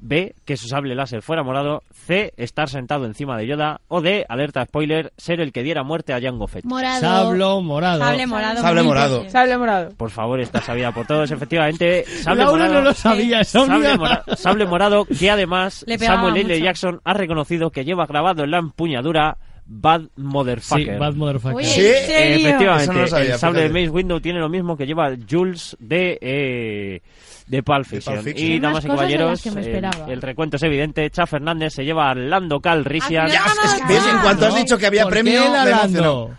B, que su sable láser fuera morado. C, estar sentado encima de Yoda. O D, alerta spoiler, ser el que diera muerte a Jango Fett. Morado. Sablo morado. Sable morado. Sable morado. Sable morado. Por favor, está sabida por todos, efectivamente. Sable Laura morado. no lo sabía, Sable, mira. mora- sable morado, que además Samuel L. mucho. Jackson ha reconocido que lleva grabado en la empuñadura Bad Sí, Motherfucker. Bad Motherfucker. Oye, Sí, ¿En serio? Efectivamente, no sabía, el sable de. Mace Window tiene lo mismo que lleva Jules de, eh, de Pulp Fiction. Pulp Fiction. Y damas más y caballeros, me el, esperaba. el recuento es evidente. Cha Fernández se lleva a Lando Calrissian. Es- ¿Ves? En cuanto has dicho que había ¿por premio, me.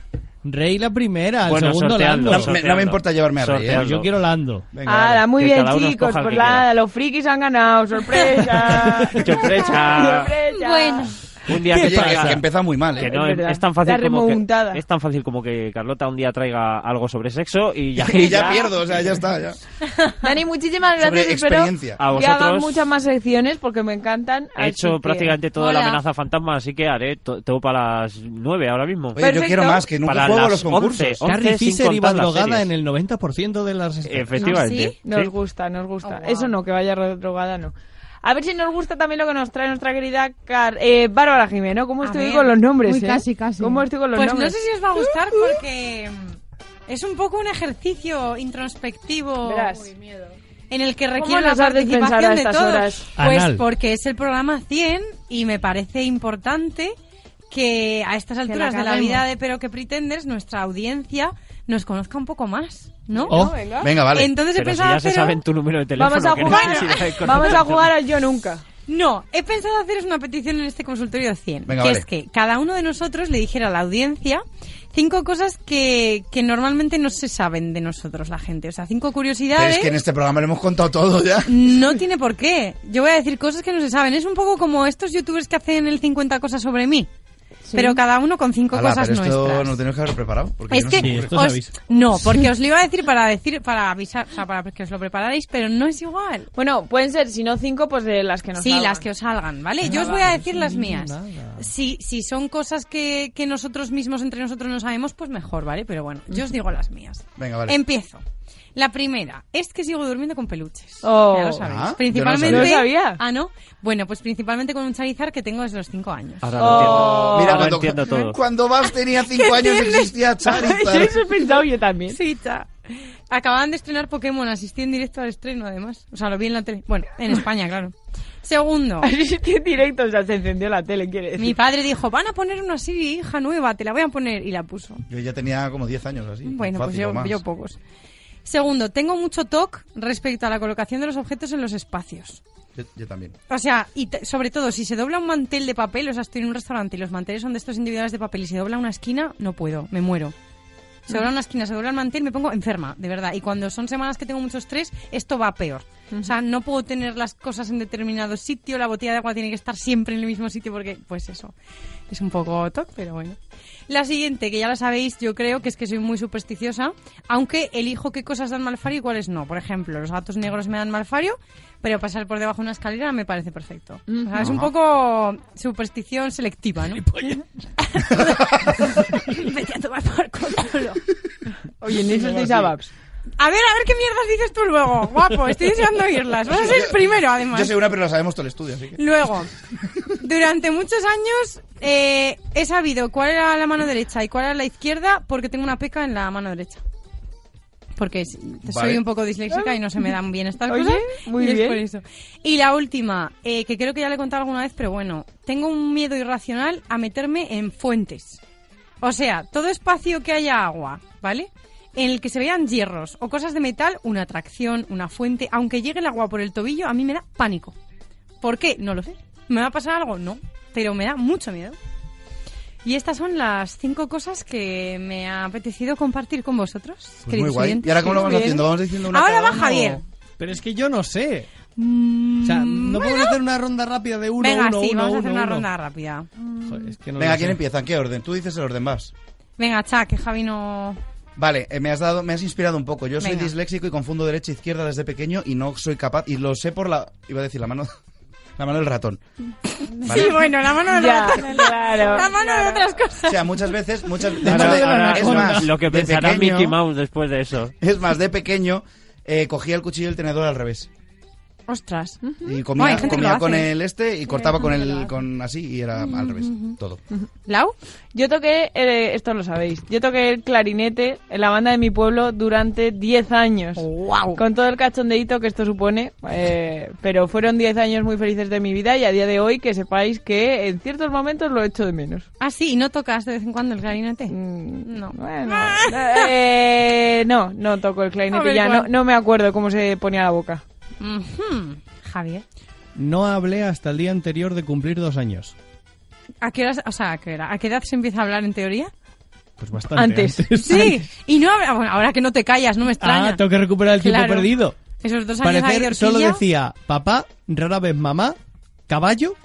Rey la primera, el Bueno, segundo sorteando, Lando. No, me- no me importa llevarme a Rey, ¿eh? Sorteando. Yo quiero Lando. Venga, muy Que bien, chicos. Pues nada, los frikis han ganado. ¡Sorpresa! (laughs) Sorpresa. ¡Sorpresa! Bueno. Un día que, que, traiga- que empieza muy mal, que ¿eh? no Es es, tan fácil La como que es tan fácil como que Carlota un día traiga algo sobre sexo y ya, (laughs) Y ya pierdo, o sea, ya está, ya. (laughs) Dani, muchísimas Sobre gracias. Espero. A que hagan vosotros. muchas más secciones porque me encantan. He hecho que- prácticamente toda la Hola. amenaza fantasma, así que haré to- todo para las 9 ahora mismo. Oye, yo quiero más, que nunca Para juego las los concursos. 11. Carrie sin Fisher iba drogada en el 90% de las... Efectivamente. ¿Ah, sí? Nos Sí. gusta, nos gusta. Oh, wow. Eso no, que vaya ro- drogada, no. A ver si nos gusta también lo que nos trae nuestra querida Car eh, Bárbara Jimeno. ¿Cómo estoy ver. con los nombres? Uy, eh? casi, casi. ¿Cómo estoy con los Pues no nombres? sé si os va a gustar porque mm, es un poco un ejercicio introspectivo Verás. en el que ¿Cómo requiere la a participación de todos. horas? Pues Anal. porque es el programa 100 y me parece importante que a estas alturas de la vida de Pero que Pretenders nuestra audiencia nos conozca un poco más, ¿no? Oh. venga. Venga, vale. Entonces he Pero si pensado ya se hacer saben tu número de teléfono. Vamos a ¿qué jugar. conocer? Vamos a jugar al yo nunca. No, he pensado haceros una petición en este consultorio 100, Venga, que vale. es que cada uno de nosotros le dijera a la audiencia cinco cosas que, que normalmente no se saben de nosotros la gente. O sea, cinco Pero curiosidades. es que en este programa lo hemos contado todo ya. No tiene por qué. Yo voy a decir cosas que no se saben. Es un poco como estos youtubers que hacen el 50 cosas sobre mí. Pero cada uno con cinco cosas pero esto nuestras. no lo tenemos que haber preparado. Porque Es no que os- no, porque os lo iba a decir para decir para avisar, o sea, para que os lo prepararais, pero no es igual. Bueno, pueden ser, si no cinco, pues de las que nos Sí, salgan. las que os salgan, ¿vale? Yo os voy a decir las mías. Si, si son cosas que, que nosotros mismos entre nosotros no sabemos, pues mejor, ¿vale? Pero bueno, yo os digo las mías. Venga, vale. Empiezo. La primera es que sigo durmiendo con peluches. Oh. Ya lo sabéis. Ah, yo no principalmente. sabía. No sabía. Ah, ¿no? Bueno, pues principalmente con un Charizard que tengo desde los 5 años. Ahora lo Oh. entiendo. Mira, Ahora cuando, entiendo todo. cuando Babs tenía (laughs) 5 años existía (laughs) Charizard. Eso he (laughs) pensado yo también. Sí, cha. Acababan de estrenar Pokémon, asistí en directo al estreno además. O sea, lo vi en la tele. Bueno, en España, claro. Segundo, Asistí en directo, o sea, se encendió la tele, quiere decir. mi padre dijo, van a poner una Siri, hija nueva, te la voy a poner. Y la puso. Yo ya tenía como 10 años así. Bueno, fácil, pues yo, yo pocos. Segundo, tengo mucho TOC respecto a la colocación de los objetos en los espacios. Yo, yo también. O sea, y sobre todo, si se dobla un mantel de papel, o sea, estoy en un restaurante y los manteles son de estos individuales de papel y se dobla una esquina, no puedo, me muero. se dobla una esquina, se dobla el mantel, me pongo enferma, de verdad. Y cuando son semanas que tengo mucho estrés, esto va peor. O sea, no puedo tener las cosas en determinado sitio, la botella de agua tiene que estar siempre en el mismo sitio porque, pues eso, es un poco toc, pero bueno. La siguiente, que ya la sabéis, yo creo que es que soy muy supersticiosa, aunque elijo qué cosas dan malfario y cuáles no. Por ejemplo, los gatos negros me dan malfario, pero pasar por debajo de una escalera me parece perfecto. O sea, es un poco superstición selectiva, ¿no? (laughs) Vete a tomar por culo. Oye, en eso estáis. A ver, a ver qué mierdas dices tú luego. Guapo, estoy deseando oírlas. Vas a ser el primero, además. Yo sé una, pero la sabemos todo el estudio, así que... Luego, durante muchos años eh, he sabido cuál era la mano derecha y cuál era la izquierda porque tengo una peca en la mano derecha. Porque soy Vale. un poco disléxica y no se me dan bien estas Oye, cosas. muy y es bien. por eso. Y la última, eh, que creo que ya le he contado alguna vez, pero bueno, tengo un miedo irracional a meterme en fuentes. O sea, todo espacio que haya agua, ¿vale? En el que se vean hierros o cosas de metal, una atracción, una fuente, aunque llegue el agua por el tobillo, a mí me da pánico. ¿Por qué? No lo sé. ¿Me va a pasar algo? No. Pero me da mucho miedo. Y estas son las cinco cosas que me ha apetecido compartir con vosotros. Pues muy guay. ¿Y ahora cómo lo vamos Bien. haciendo? Vamos diciendo una Ahora va Javier. Pero es que yo no sé. O sea, no podemos hacer una ronda rápida de uno, Venga, uno, sí, uno, vamos a uno, hacer una uno. ronda rápida. Joder, es que no Venga, ¿quién sé. empieza? ¿En qué orden? Tú dices el orden, vas. Venga, cha, que Javi no... Vale, eh, me has dado, me has inspirado un poco. Yo soy Venga. disléxico y confundo derecha e izquierda desde pequeño y no soy capaz y lo sé por la, iba a decir la mano, (laughs) la mano del ratón. Vale. Sí, bueno, la mano de Ya, otras- claro, La mano de otras cosas. O sea, muchas veces, muchas de Ahora- hecho, de- ahora es con más, lo que de pensará pequeño- Mickey Mouse después de eso. Es más, de pequeño eh, cogía el cuchillo y el tenedor al revés. Ostras. Y comía, con el este y cortaba con el con así y era al revés, todo. ¿Lau? Yo toqué, eh, esto lo sabéis, yo toqué el clarinete en la banda de mi pueblo durante 10 años. ¡Wow! Con todo el cachondeíto que esto supone. eh, pero fueron 10 años muy felices de mi vida y a día de hoy que sepáis que en ciertos momentos lo echo de menos. Ah, sí, ¿y no tocas de vez en cuando el clarinete? Mm, no. Bueno, (laughs) eh, no, no toco el clarinete ver, ya, no, no me acuerdo cómo se ponía la boca. Javier. No hablé hasta el día anterior de cumplir dos años. ¿A qué, hora, o sea, ¿a, qué hora? ¿A qué edad se empieza a hablar en teoría? Pues bastante Antes. antes. Sí, (laughs) y no habla- bueno, ahora que no te callas, no me extraña. Ah, tengo que recuperar el tiempo Claro. perdido. Esos dos años Parecer solo decía papá, rara vez mamá, caballo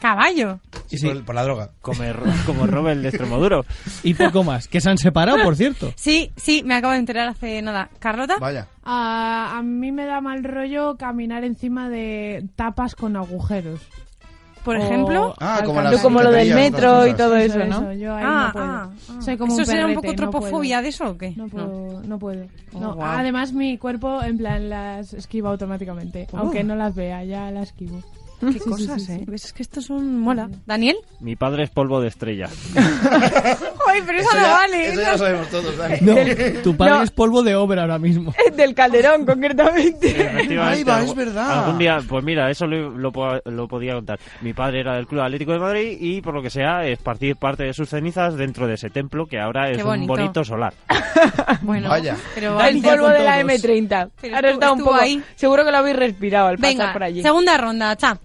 Caballo. Sí, Por, por la droga. Como, como Robert de Extremoduro. (laughs) y poco más. Que se han separado, por cierto. Sí, sí, me acabo de enterar hace nada. ¿Carlota? Vaya. A, a mí me da mal rollo caminar encima de tapas con agujeros. Por O ejemplo. Ah, como alcanzar- las Como lo del metro y todo Eso, eso, ¿no? eso, yo ahí Ah, no puedo. ah, ah. Soy como ¿Eso un será un poco tropofobia puedo. de eso o qué? No puedo, no puedo. Oh, wow. Además, mi cuerpo, en plan, las esquiva automáticamente. Oh. Aunque no las vea, ya las esquivo. Qué Sí, cosas, sí, sí. ¿eh? ¿Ves? Es que estos son... Mola. ¿Daniel? Mi padre es polvo de estrella. (laughs) Ay, pero Eso eso no ya, vale. eso ya lo sabemos todos, Dani. No, tu padre No. es polvo de obra ahora mismo. (laughs) Del calderón, concretamente. Ahí va, es verdad. Algún día, pues mira, eso lo, lo po- lo podía contar. Mi padre era del Club Atlético de Madrid y por lo que sea, esparcir parte de sus cenizas dentro de ese templo que ahora es un bonito. solar. (laughs) Bueno, Vaya. pero El polvo de la todos. M30. Pero Ahora estuvo- está un poco ahí. Seguro que lo habéis respirado al pasar Venga, por allí. segunda ronda, cha.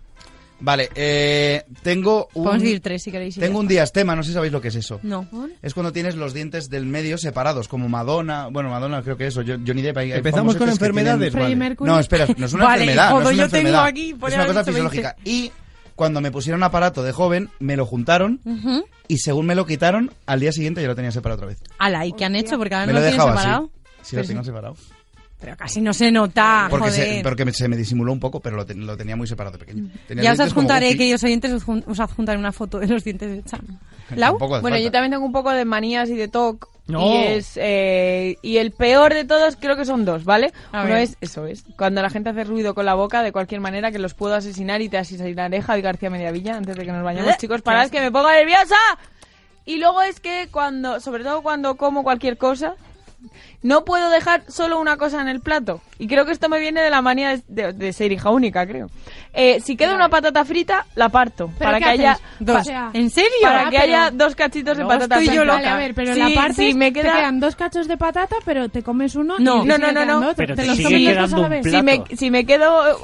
Vale, eh, tengo un Podemos decir tres si queréis. tengo un diastema, no sé si sabéis lo que es eso. No. Es cuando tienes los dientes del medio separados, como Madonna. Bueno, Madonna creo que eso. Yo, Johnny Depp. hay- Empezamos con enfermedades, tienen- vale. No, espera, no es una (laughs) Vale, enfermedad. no es una yo tengo enfermedad. aquí, por es una haber cosa fisiológica. Y cuando me pusieron aparato de joven, me lo juntaron y según me lo quitaron, al día siguiente ya lo tenía separado otra vez. Ala, ¿y qué han hecho? Porque ahora me no lo tienen dejado separado. así. Sí, lo tengo sí. separado. Pero casi no se nota, Porque, se, joder. porque me- se me disimuló un poco, pero lo, ten- lo tenía muy separado de pequeño. Tenía Ya os adjuntaré, queridos oyentes, os os adjuntaré una foto de los dientes de Chan. (laughs) ¿Lau? Bueno, falta. yo también tengo un poco de manías y de TOC. No. Y es eh, y el peor de todos creo que son dos, ¿vale? A Uno ver. es, eso es, cuando la gente hace ruido con la boca de cualquier manera que los puedo asesinar y te asesinaré Javi García Mediavilla antes de que nos vayamos, ¿Eh? chicos, Qué para asco. que me ponga nerviosa. Y luego es que cuando, sobre todo cuando como cualquier cosa, no puedo dejar solo una cosa en el plato. Y creo que esto me viene de la manía de, de- de ser hija única, creo. Eh, si queda una patata frita, la parto. ¿Pero Para qué que haya haces? Dos. O sea, ¿En serio? para Ah, que haya dos cachitos de patata estoy yo frita. Vale, a ver, pero Sí, la parte sí, me te queda... quedan dos cachos de patata, pero te comes uno No. y No, te no, no, no. otro. Pero te te los comes quedando a la vez. si me, si me quedo, eh,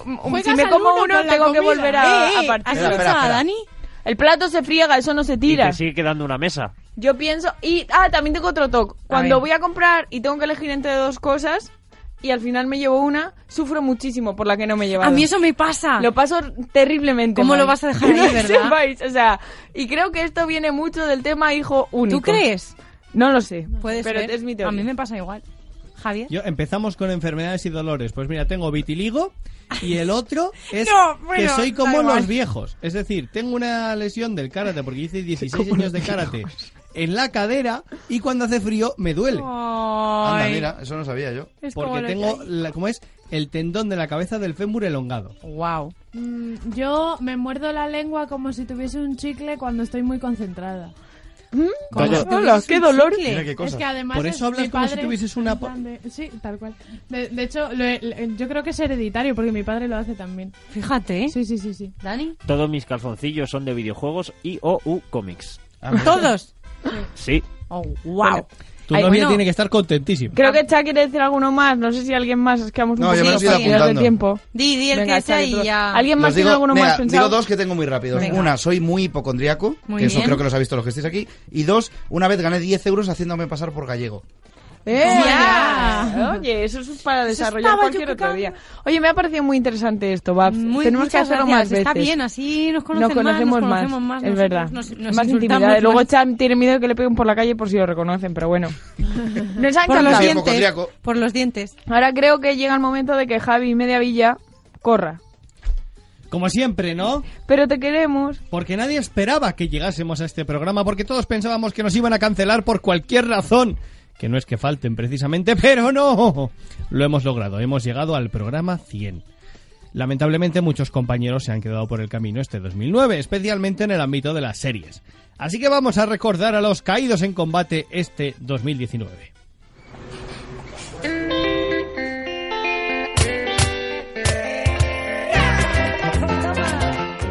si me como uno tengo que comida. volver a, Eh, a eh, partir. ¿Has escuchado a. Dani? El plato se friega, eso no se Y tira. te sigue quedando una mesa. Yo pienso... Y, ah, también tengo otro toque. Cuando voy a comprar y tengo que elegir entre dos cosas y al final me llevo una, sufro muchísimo por la que no me he llevado. A mí eso me pasa. Lo paso terriblemente ¿Cómo mal. lo vas a dejar (laughs) no ahí, verdad? sepáis, o sea, y creo que esto viene mucho del tema hijo único. ¿Tú crees? No lo sé. Puede pero ser. es mi A teoría. mí me pasa igual. Javier. Yo empezamos con enfermedades y dolores. Pues mira, tengo vitiligo y el (laughs) otro es No, que soy como los viejos. Es decir, tengo una lesión del karate porque hice (laughs) 16 años de karate en la cadera y cuando hace frío me duele. Anda, mira, eso no sabía yo. Porque tengo, la, ¿cómo es? El tendón de la cabeza del fémur elongado. Wow. Mm, yo me muerdo la lengua como si tuviese un chicle cuando estoy muy concentrada. Vaya. Hola, qué dolor. Mira qué cosa. Es que además Por es- eso hablas mi como si padre- tuvieses una... de- sí, tal cual. De, de hecho, lo he- yo creo que es hereditario porque mi padre lo hace también. Fíjate. Sí, sí, sí, sí. ¿Dani? Todos mis calzoncillos son de videojuegos y o u cómics. ¿Todos? Sí. Oh, wow. Bueno, Tu Ay, novia bueno. tiene que estar contentísima. Creo que Cha quiere decir alguno más. No sé si alguien más. Es que vamos un No, yo poquito pasados de tiempo. Di, di el Venga, que sea y ya. ¿Alguien más Los tiene digo, alguno mira, más pensado? digo dos que tengo muy rápidos. Venga. Una, soy muy hipocondriaco, Muy que eso bien. creo que los ha visto los que estéis aquí. Y dos, una vez gané 10 euros haciéndome pasar por gallego. ¡Eh! Ya. Oye, eso es para desarrollar cualquier otro día. Oye, me ha parecido muy interesante esto, Babs. Muy, Tenemos que hacerlo gracias. más veces. Está bien, así nos conocen nos conocemos más, nos más, conocemos más, es nosotros verdad. nos- nos más intimidad. Luego más. Chan tiene miedo de que le peguen por la calle por si lo reconocen, pero bueno. (laughs) Nos ha Por los dientes. Por los dientes. Ahora creo que llega el momento de que Javi Media Villa corra. Como siempre, ¿no? Pero te queremos. Porque nadie esperaba que llegásemos a este programa, porque todos pensábamos que nos iban a cancelar por cualquier razón. Que no es que falten precisamente, (laughs) pero no. Lo hemos logrado, hemos llegado al programa 100. Lamentablemente muchos compañeros se han quedado por el camino este 2009, especialmente en el ámbito de las series. Así que vamos a recordar a los caídos en combate este 2019.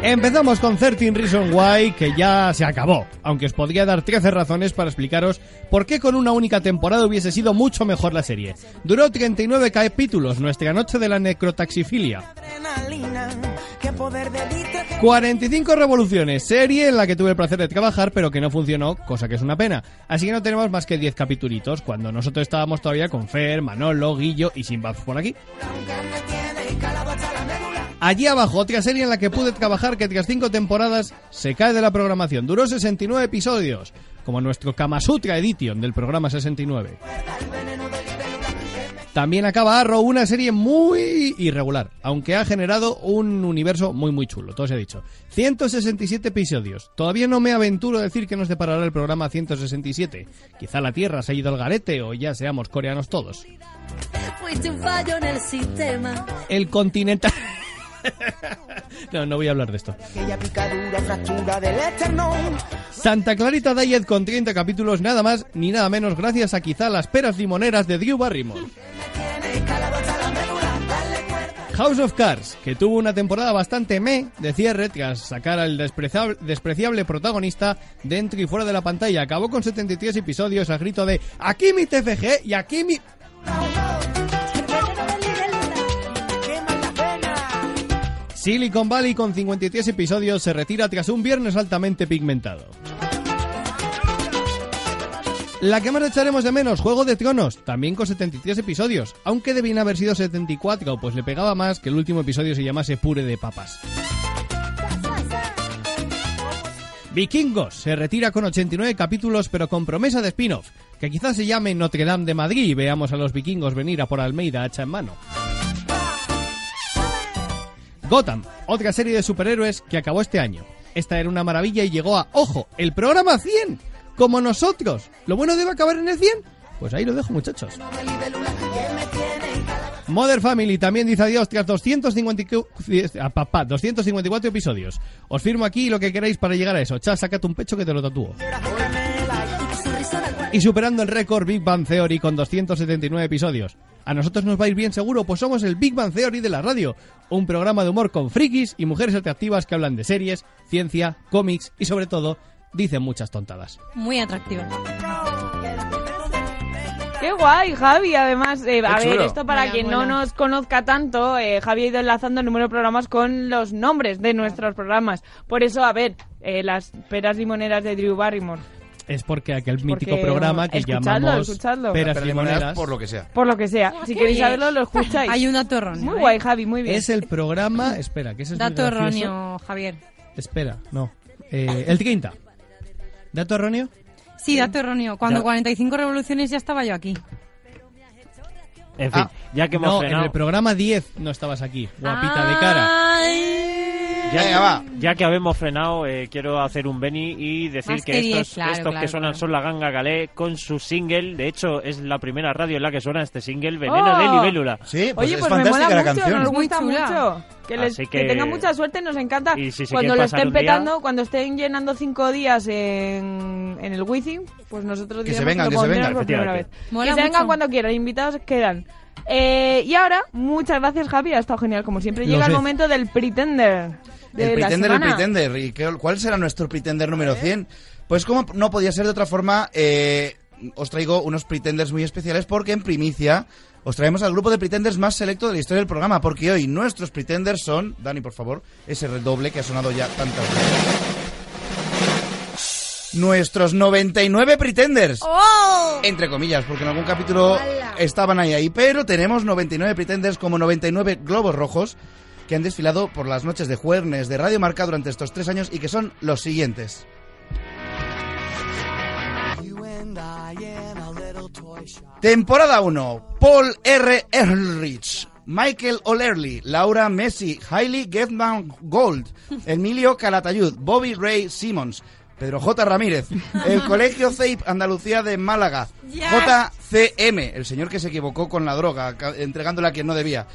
Empezamos con 13 Reason Why, que ya se acabó, aunque os podría dar 13 razones para explicaros por qué con una única temporada hubiese sido mucho mejor la serie. Duró 39 capítulos, nuestra noche de la necrotaxifilia. 45 revoluciones, serie en la que tuve el placer de trabajar, pero que no funcionó, cosa que es una pena. Así que no tenemos más que 10 capitulitos, cuando nosotros estábamos todavía con Fer, Manolo, Guillo y Sin Babs por aquí. Allí abajo, otra serie en la que pude trabajar que tras cinco temporadas se cae de la programación. Duró 69 episodios, como nuestro Kama Sutra Edition del programa 69. También acaba Arrow, una serie muy irregular, aunque ha generado un universo muy muy chulo, todo se ha dicho. 167 episodios. Todavía no me aventuro a decir que nos deparará el programa 167. Quizá la Tierra se ha ido al garete o ya seamos coreanos todos. Fuiste un fallo en el sistema. El continental... (laughs) no, no voy a hablar de esto. Santa Clarita Diet con 30 capítulos nada más ni nada menos gracias a quizá las peras limoneras de Drew Barrymore. House of Cards, que tuvo una temporada bastante me de cierre tras sacar al despreciable, despreciable protagonista dentro y fuera de la pantalla. Acabó con 73 episodios al grito de aquí mi TFG y aquí mi... Silicon Valley con 53 episodios se retira tras un viernes altamente pigmentado. La que más echaremos de menos, Juego de Tronos, también con 73 episodios, aunque debían haber sido 74, pues le pegaba más que el último episodio se llamase Pure de Papas. Vikingos se retira con 89 capítulos, pero con promesa de spin-off, que quizás se llame Notre Dame de Madrid y veamos a los vikingos venir a por Almeida hacha en mano. Gotham, otra serie de superhéroes que acabó este año. Esta era una maravilla y llegó a, ojo, el programa 100, como nosotros. ¿Lo bueno debe acabar en el 100? Pues ahí lo dejo, muchachos. Mother Family también dice adiós tras 254, ah, papá, 254 episodios. Os firmo aquí lo que queráis para llegar a eso. Chas, sácate un pecho que te lo tatúo. Y superando el récord Big Bang Theory con 279 episodios. ¿A nosotros nos va a ir bien seguro? Pues somos el Big Bang Theory de la radio. Un programa de humor con frikis y mujeres atractivas que hablan de series, ciencia, cómics y sobre todo dicen muchas tontadas. Muy atractiva. Qué guay, Javi. Además, eh, a ver, esto para quien no nos conozca tanto, eh, Javi ha ido enlazando el número de programas con los nombres de nuestros programas. Por eso, a ver, eh, las peras limoneras de Drew Barrymore. Es porque aquel mítico Porque, programa que escuchadlo, llamamos escuchadlo. Peras Pero y limoneras Moneras. por lo que sea. Por lo que sea. Si queréis saberlo, lo (laughs) escucháis. Hay un dato erróneo. Muy guay, Javi, muy bien. Es el programa... Espera, que ese es Dato erróneo, Javier. Espera, no. Eh, el quinta. ¿Dato erróneo? Sí, dato erróneo. Cuando Ya. 45 revoluciones ya estaba yo aquí. En fin, Ah, ya que hemos no, frenado... en el programa 10 no estabas aquí, guapita de cara. Ya, Venga, va. ya que habemos frenado, eh, quiero hacer un Beni y decir Más que, que diez, estos, claro, estos claro, que suenan claro. son la Ganga Galé con su single. De hecho, es la primera radio en la que suena este single, Veneno ¡Oh! de Libélula. Sí, pues Oye, es pues me fantástica mola la mucho, canción. nos gusta mucho. Que, les, que... que- tengan mucha suerte, nos encanta. Y si cuando lo estén día- petando, cuando estén llenando cinco días en, en el Wizzing, pues nosotros Que se diremos vengan, lo que se vengan. por primera vez. Mola que se vengan cuando quieran, invitados quedan. Eh, y ahora, muchas gracias Javi, ha estado genial como siempre. Llega el momento del Pretender. De El Pretender, el. Pretender. ¿Y qué- cuál será nuestro Pretender número 100? Pues como no podía ser de otra forma, eh, os traigo unos Pretenders muy especiales porque en primicia os traemos al grupo de Pretenders más selecto de la historia del programa. Porque hoy nuestros Pretenders son... Dani, por favor, ese redoble que ha sonado ya tantas veces. Nuestros 99 Pretenders. Entre comillas, porque en algún capítulo estaban ahí ahí. Pero tenemos 99 Pretenders como 99 globos rojos que han desfilado por las noches de jueves de Radio Marca durante estos tres años y que son los siguientes. Temporada 1. Paul R. Ehrlich. Michael O'Leary, Laura Messi, Hailey Getman Gold, Emilio Calatayud, Bobby Ray Simmons, Pedro J. Ramírez, el (laughs) Colegio CEIP Andalucía de Málaga, JCM, el señor que se equivocó con la droga, entregándola a quien no debía,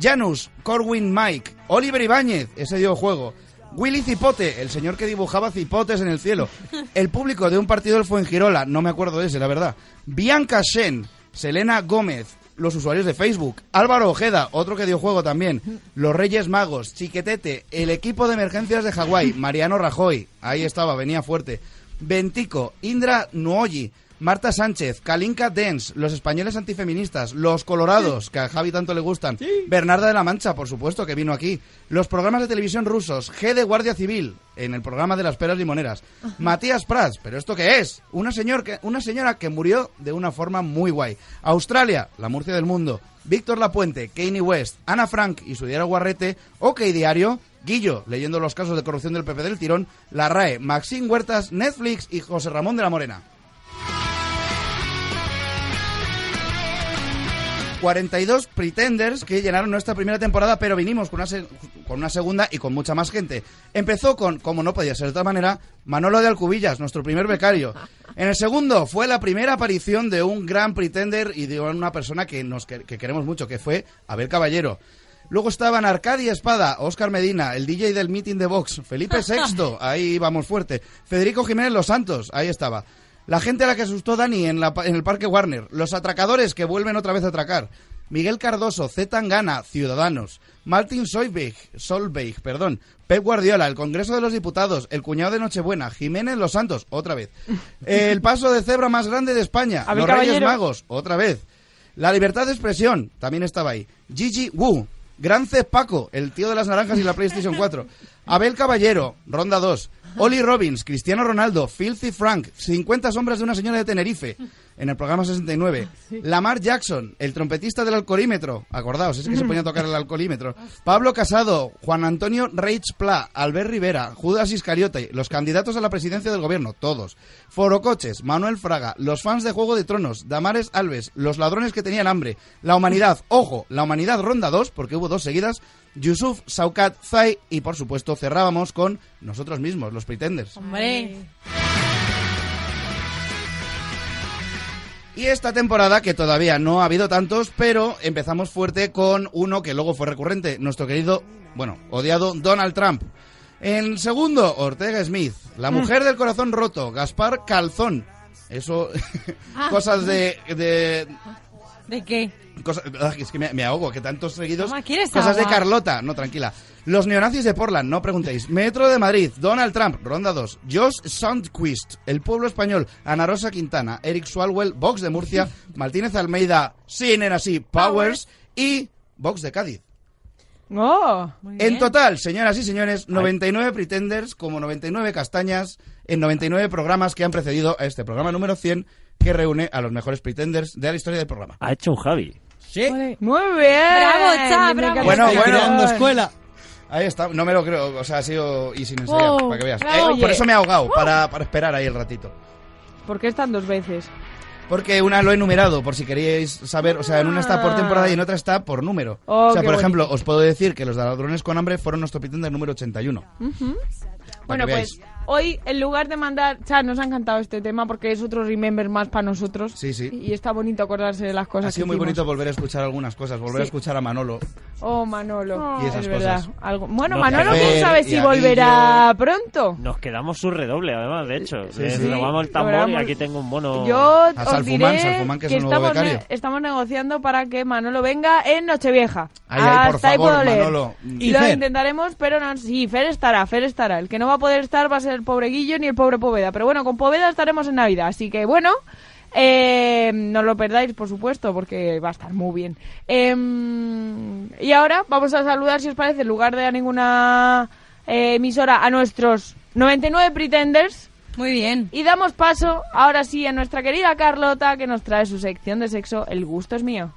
Janus, Corwin Mike, Oliver Ibáñez, ese dio juego, Willy Cipote, el señor que dibujaba cipotes en el cielo, (laughs) el público de un partido del Fuengirola, no me acuerdo de ese, la verdad, Bianca Shen, Selena Gómez, los usuarios de Facebook, Álvaro Ojeda, otro que dio juego también, los Reyes Magos, Chiquetete, el equipo de emergencias de Hawái, Mariano Rajoy, ahí estaba, venía fuerte, Bentico, Indra Nuoyi, Marta Sánchez, Kalinka Dens, los españoles antifeministas, los colorados, que a Javi tanto le gustan, Bernarda de la Mancha, por supuesto, que vino aquí, los programas de televisión rusos, G de Guardia Civil, en el programa de las peras limoneras, Matías Prats, pero ¿esto qué es? Una, señor que, una señora que murió de una forma muy guay. Australia, la Murcia del mundo, Víctor Lapuente, Kanye West, Ana Frank y su diario Guarrete, OK Diario, Guillo, leyendo los casos de corrupción del PP del Tirón, La RAE, Maxine Huertas, Netflix y José Ramón de la Morena. 42 Pretenders que llenaron nuestra primera temporada, pero vinimos con una, se- con una segunda y con mucha más gente. Empezó con, como no podía ser de otra manera, Manolo de Alcubillas, nuestro primer becario. En el segundo fue la primera aparición de un gran Pretender y de una persona que, nos, que, que queremos mucho, que fue Abel Caballero. Luego estaban Arcadia Espada, Óscar Medina, el DJ del meeting de Vox, Felipe (laughs) VI, ahí vamos fuerte, Federico Jiménez Los Santos, ahí estaba. La gente a la que asustó Dani en, la en el Parque Warner, los atracadores que vuelven otra vez a atracar, Miguel Cardoso, Z Tangana, Ciudadanos, Martin Solveig, Solveig, perdón, Pep Guardiola, el Congreso de los Diputados, el cuñado de Nochebuena, Jiménez Los Santos, otra vez, el paso de cebra más grande de España, los Reyes. Magos, otra vez, la libertad de expresión, también estaba ahí. Gigi Wu, Gran Cez Paco, el tío de las naranjas y la PlayStation 4. Abel Caballero, Ronda 2. Oli Robbins, Cristiano Ronaldo, Filthy Frank, 50 sombras de una señora de Tenerife, en el programa 69. Lamar Jackson, el trompetista del alcoholímetro, acordaos, ese que se ponía a tocar el alcoholímetro. Pablo Casado, Juan Antonio Reich Pla, Albert Rivera, Judas Iscariote, los candidatos a la presidencia del gobierno, todos. Forocoches, Manuel Fraga, los fans de Juego de Tronos, Damares Alves, los ladrones que tenían hambre, la humanidad, ojo, la humanidad ronda 2, porque hubo dos seguidas, Yusuf, Saukat, Zai y por supuesto cerrábamos con nosotros mismos, los Pretenders. Hombre. Y esta temporada, que todavía no ha habido tantos, pero empezamos fuerte con uno que luego fue recurrente, nuestro querido, bueno, odiado Donald Trump. En segundo, Ortega Smith, la mujer del corazón roto, Gaspar Calzón. Eso, (laughs) cosas de, de ¿De qué? Ah, es que me, me ahogo, que tantos seguidos. Toma, ¿quieres Cosas de agua? Carlota, no, tranquila. Los neonazis de Portland, no preguntéis. Metro de Madrid, Donald Trump, ronda 2. Josh Sandquist, El Pueblo Español, Ana Rosa Quintana, Eric Swalwell, Vox de Murcia, (laughs) Martínez Almeida, Sin en así, Powers y Vox de Cádiz. Oh, En total, señoras y señores, 99 pretenders como 99 castañas en 99 programas que han precedido a este programa número 100 que reúne a los mejores pretenders de la historia del programa. Ha hecho un Javi. Sí. Muy bien. Bravo, Cha, bravo. Bueno, bueno. escuela. Ahí está, no me lo creo, o sea, ha sido y sin ensayar, Oh, para que veas. bravo. Eh, por Oye. eso me he ahogado, para, para esperar ahí el ratito. ¿Por qué están dos veces? Porque una lo he numerado, por si queréis saber, o sea, en una está por temporada y en otra está por número. Oh, o sea, qué por bonito. ejemplo, os puedo decir que los de ladrones con hambre fueron nuestro pretender número 81. Ujú. Para Bueno, que pues. Hoy, en lugar de mandar... Nos ha encantado este tema porque es otro remember más para nosotros. Sí, sí. Y está bonito acordarse de las cosas Ha sido que muy hicimos. bonito volver a escuchar algunas cosas, volver a escuchar a Manolo. Oh, Manolo. Y esas es verdad. cosas. Algo... Bueno, No, Manolo, quién sabe si volverá pronto. Nos quedamos su redoble, además, de hecho. Sí, robamos el tambor Logramos- y aquí tengo un mono. Yo A os Salfumán, diré Salfumán, que es el nuevo estamos, becario. ne- estamos negociando para que Manolo venga en Nochevieja. Ay, ay, por Hasta ahí favor, puedo leer. Manolo. Y Lo Fer. intentaremos, pero no. Sí, Fer estará, Fer estará. El que no va a poder estar va a ser el pobre Guillo ni el pobre Poveda. Pero bueno, con Poveda estaremos en Navidad. Así que bueno, eh, no lo perdáis, por supuesto, porque va a estar muy bien. Em, y ahora vamos a saludar, si os parece, en lugar de a ninguna eh, emisora, a nuestros 99 pretenders. Muy bien. Y damos paso, ahora sí, a nuestra querida Carlota, que nos trae su sección de sexo El gusto es mío.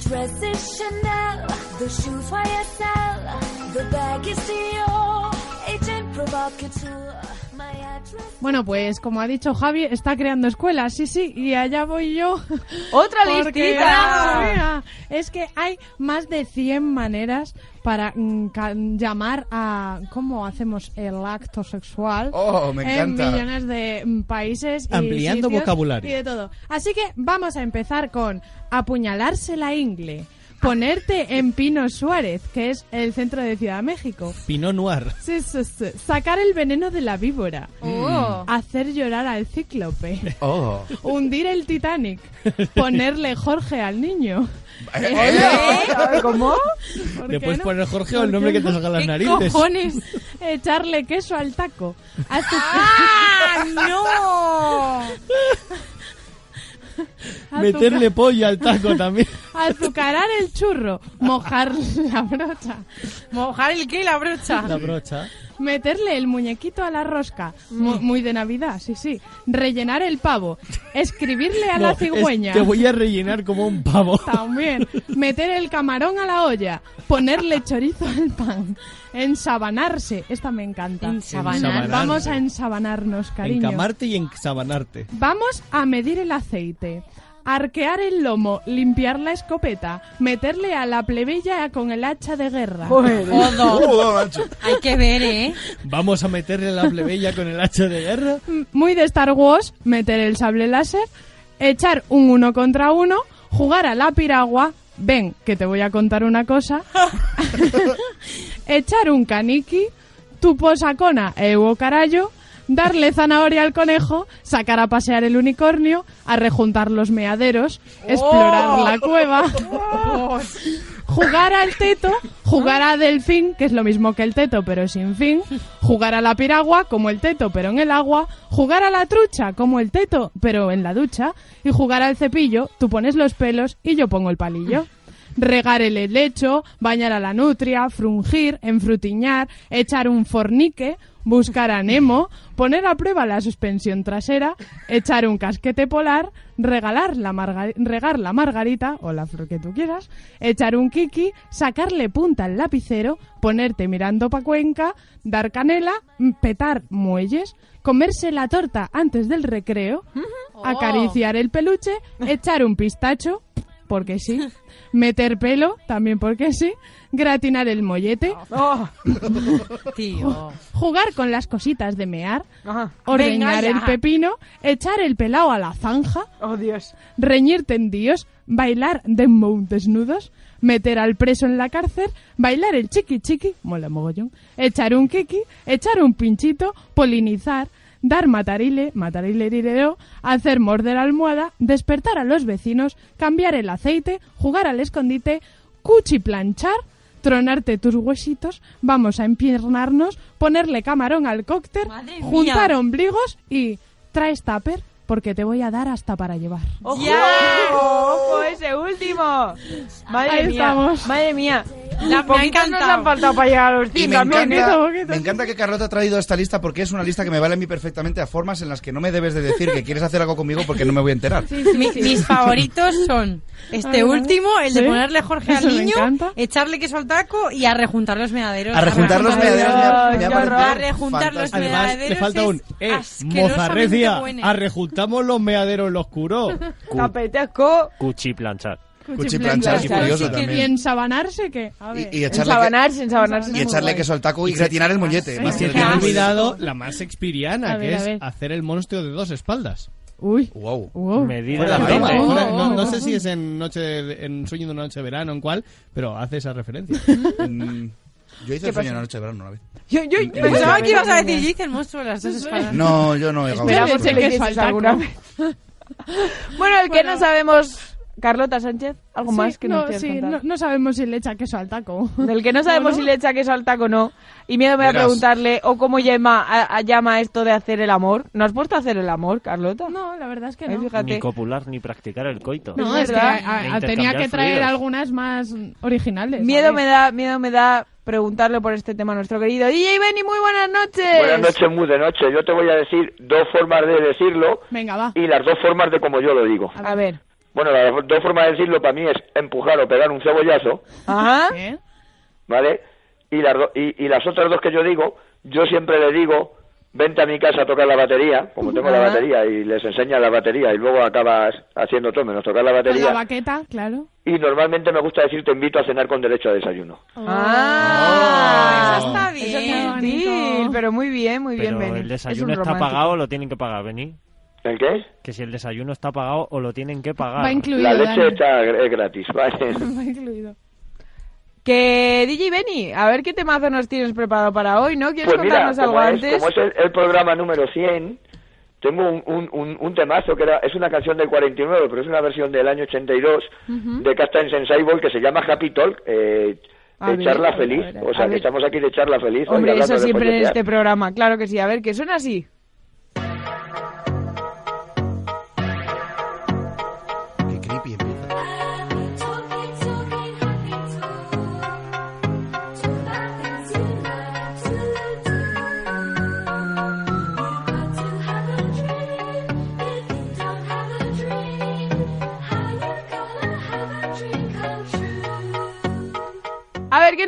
Dress is Chanel, the shoes YSL, the bag is Dior, agent provocateur. Bueno, pues como ha dicho Javi, está creando escuelas, sí, sí, y allá voy yo. (laughs) ¡Otra Porque, listita! es que hay más de 100 maneras para mm, llamar a cómo hacemos el acto sexual Oh, me en encanta. millones de mm, países y Ampliando sitios vocabulario. y de todo. Así que vamos a empezar con apuñalarse la ingle, ponerte en Pino Suárez, que es el centro de Ciudad de México. Pinot Noir. Sí, sí, sí. Sacar el veneno de la víbora. Oh. Hacer llorar al cíclope. Oh. Hundir el Titanic. Ponerle Jorge al niño. ¿Eh? ¿Cómo? ¿Por Le qué puedes no? poner Jorge o el ¿Por nombre que te salga las ¿Qué narices. cojones? Echarle queso al taco. Azu- ¡Ah, no! (laughs) Meterle pollo al taco también. (laughs) Azucarar el churro. Mojar la brocha. ¿Mojar el qué y la brocha? La brocha. Meterle el muñequito a la rosca. Mu- Muy, de Navidad, sí, sí. Rellenar el pavo. Escribirle a (laughs) No, la es- cigüeña. te voy a rellenar como un pavo. También. Meter el camarón a la olla. Ponerle chorizo al pan. Ensabanarse. Esta me encanta. Ensabanar. Ensabanarse. Vamos a ensabanarnos, cariño. Encamarte y ensabanarte. Vamos a medir el aceite. Arquear el lomo, limpiar la escopeta, meterle a la plebeya con el hacha de guerra. Joder. (laughs) Joder, macho. Hay que ver, ¿eh? Vamos a meterle la plebeya con el hacha de guerra. Muy de Star Wars, meter el sable láser, echar un uno contra uno, jugar a la piragua. Ven, que te voy a contar una cosa. (laughs) (laughs) echar un caniqui, tu posacona e Carallo, darle zanahoria al conejo, sacar a pasear el unicornio, a rejuntar los meaderos, explorar la cueva, jugar al teto, jugar a delfín, que es lo mismo que el teto pero sin fin, jugar a la piragua como el teto pero en el agua, jugar a la trucha como el teto pero en la ducha y jugar al cepillo, tú pones los pelos y yo pongo el palillo. Regar el helecho, bañar a la nutria, frungir, enfrutiñar, echar un fornique, buscar a Nemo, poner a prueba la suspensión trasera, echar un casquete polar, regalar la marga- regar la margarita o la flor que tú quieras, echar un kiki, sacarle punta al lapicero, ponerte mirando pa' Cuenca, dar canela, m- petar muelles, comerse la torta antes del recreo, acariciar el peluche, (laughs) echar un pistacho, porque sí, meter pelo, también porque sí, gratinar el mollete, Oh. (laughs) Tío. jugar con las cositas de mear, Ajá. ordeñar el pepino, echar el pelao a la zanja, Oh, Dios. reñir tendíos, bailar dembow desnudos, meter al preso en la cárcel, bailar el chiqui chiqui, mola mogollón, echar un kiki, echar un pinchito, polinizar, dar matarile, matarile rireo, hacer morder almohada, despertar a los vecinos, cambiar el aceite, jugar al escondite, cuchiplanchar, tronarte tus huesitos, vamos a empiernarnos, ponerle camarón al cóctel, Madre juntar mía. ombligos y traes tupper porque te voy a dar hasta para llevar. ¡Ojo! ¡Ojo ese último! Madre Ahí mía, estamos. madre mía. La- Las me ha poquitas nos encantado. han faltado para llegar a los Y 100 me también, encanta, me encanta que Carlota ha traído esta lista porque es una lista que me vale a mí perfectamente a formas en las que no me debes de decir que quieres hacer algo conmigo porque no me voy a enterar. Mi- Mis favoritos son este último, el de ponerle Jorge al niño, echarle queso al taco y a rejuntar los meaderos. A rejuntar los meaderos A rejuntar los meaderos. le falta un... ¡Eh, mozarrecia! bueno. Arrejuntamos los meaderos en los curos. Tapetesco. Cuchi planchar. Cuchiplanchar es Claro, curioso también. ¿Y ensabanarse qué? A ver. Y, y echarle, Ensabanarse, ensabanarse. y es echarle queso al taco y gratinar el mollete. Y más se te ha olvidado la más expiriana, A ver, que es hacer el monstruo de dos espaldas. Uy. Wow. Wow. Medida de de broma, aceite. fuera- no, no Oh. sé si es en noche de- en sueño de una noche de verano en cuál, pero hace esa referencia. (laughs) Mm, Yo hice el sueño en la noche de verano una vez. Yo, yo, yo Pensaba que ibas a decir, yo hice el monstruo de las dos espaldas. No, yo no he llegado a Esperamos que taco. alguna vez. (laughs) bueno, el que Bueno. no sabemos... Carlota Sánchez, ¿algo Sí, más que nos no, quieras sí, contar? no, no sabemos si le echa queso al taco. Del que no sabemos ¿O si le echa queso al taco o no. Y miedo me va a preguntarle, o cómo llama, a- a- llama esto de hacer el amor. ¿No has puesto a hacer el amor, Carlota? No, la verdad es que Ay, no. fíjate. Ni copular ni practicar el coito. No, Es es que a- a- tenía que traer fluidos. algunas más originales. Miedo ¿sabes? me da, miedo me da preguntarle por este tema a nuestro querido DJ Benny. Muy buenas noches. Buenas noches, muy de noche. Yo te voy a decir dos formas de decirlo Venga, va. y las dos formas de como yo lo digo. A ver. Bueno, las dos formas de decirlo para mí es empujar o pegar un cebollazo, Ajá. ¿vale? Y las, do- y, y las otras dos que yo digo, yo siempre le digo, vente a mi casa a tocar la batería, como tengo la batería, y les enseña la batería, y luego acabas haciendo todo menos tocar la Con la batería. baqueta, claro. Y normalmente me gusta decir, te invito a cenar con derecho a desayuno. Ah, Eso está Eso es bien. pero muy bien, muy bien, Pero Benny. el Es desayuno un está romántico. pagado lo tienen que pagar, Beni. ¿El qué? Que si el desayuno está pagado o lo tienen que pagar. Va incluido. La leche Dani. está es gratis, (laughs) ¿vale? (laughs) Va incluido. Que DJ Benny, a ver qué temazo nos tienes preparado para hoy, ¿no? ¿Quieres Pues mira, contarnos algo como es, antes? como es el, el programa número 100, tengo un, un, un, un temazo que era, es una canción del 49, pero es una versión del año 82 Ujú. de Captain Sensible que se llama Happy Talk, eh, de ver, charla feliz. ver, o sea, que ver. estamos aquí de charla feliz. Hombre, eso siempre en este programa, claro que sí. A ver, que suena así.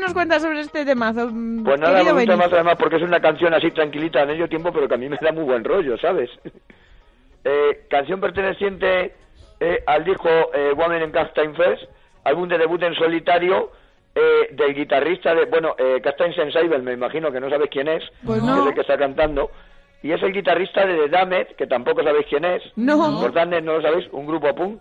Nos cuentas sobre este temazo? mm, Pues nada, me gusta más además porque es una canción así tranquilita en ello tiempo, pero que a mí me da muy buen rollo, ¿sabes? (laughs) Eh, canción perteneciente eh, al disco eh, Woman in Captain First, álbum de debut en solitario eh, del guitarrista de, bueno, eh, Captain Sensible, me imagino que no sabes quién es, Pues que no. es el que está cantando, y es el guitarrista de The Damned, que tampoco sabéis quién es. No. Por Damned no lo sabéis, un grupo punk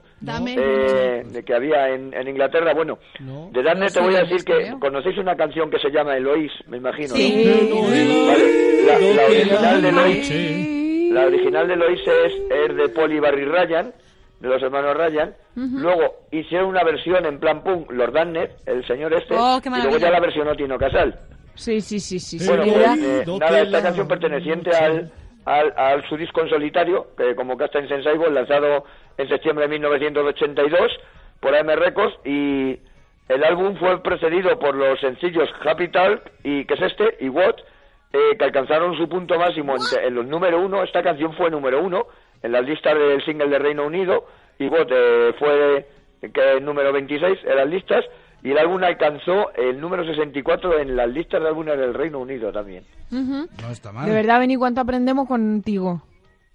eh, de que había en, en Inglaterra. Bueno, de Damned te voy a decir que conocéis una canción que se llama Eloís, me imagino. ¿no? Sí. Vale, la, la original de Eloís, la original de Eloís es, es de Paul y Barry Ryan, de los hermanos Ryan. Luego hicieron una versión en plan punk, Lord Damned, el señor este, Oh, qué y luego ya la versionó Tino Casal. Sí, sí, sí, sí. Bueno, pues, eh, nada, esta canción perteneciente al, al, al su disco en solitario, que como Captain Sensible, lanzado en septiembre de 1982 por AM Records, y el álbum fue precedido por los sencillos Happy Talk y ¿qué es este? y What, eh, que alcanzaron su punto máximo en, en los número uno. Esta canción fue número uno en las listas del single de Reino Unido, y What eh, fue que número 26 en las listas, y el álbum alcanzó el número 64 en las listas de álbumes del Reino Unido también. Ujú. No está mal. De verdad, Benny, ¿cuánto aprendemos contigo?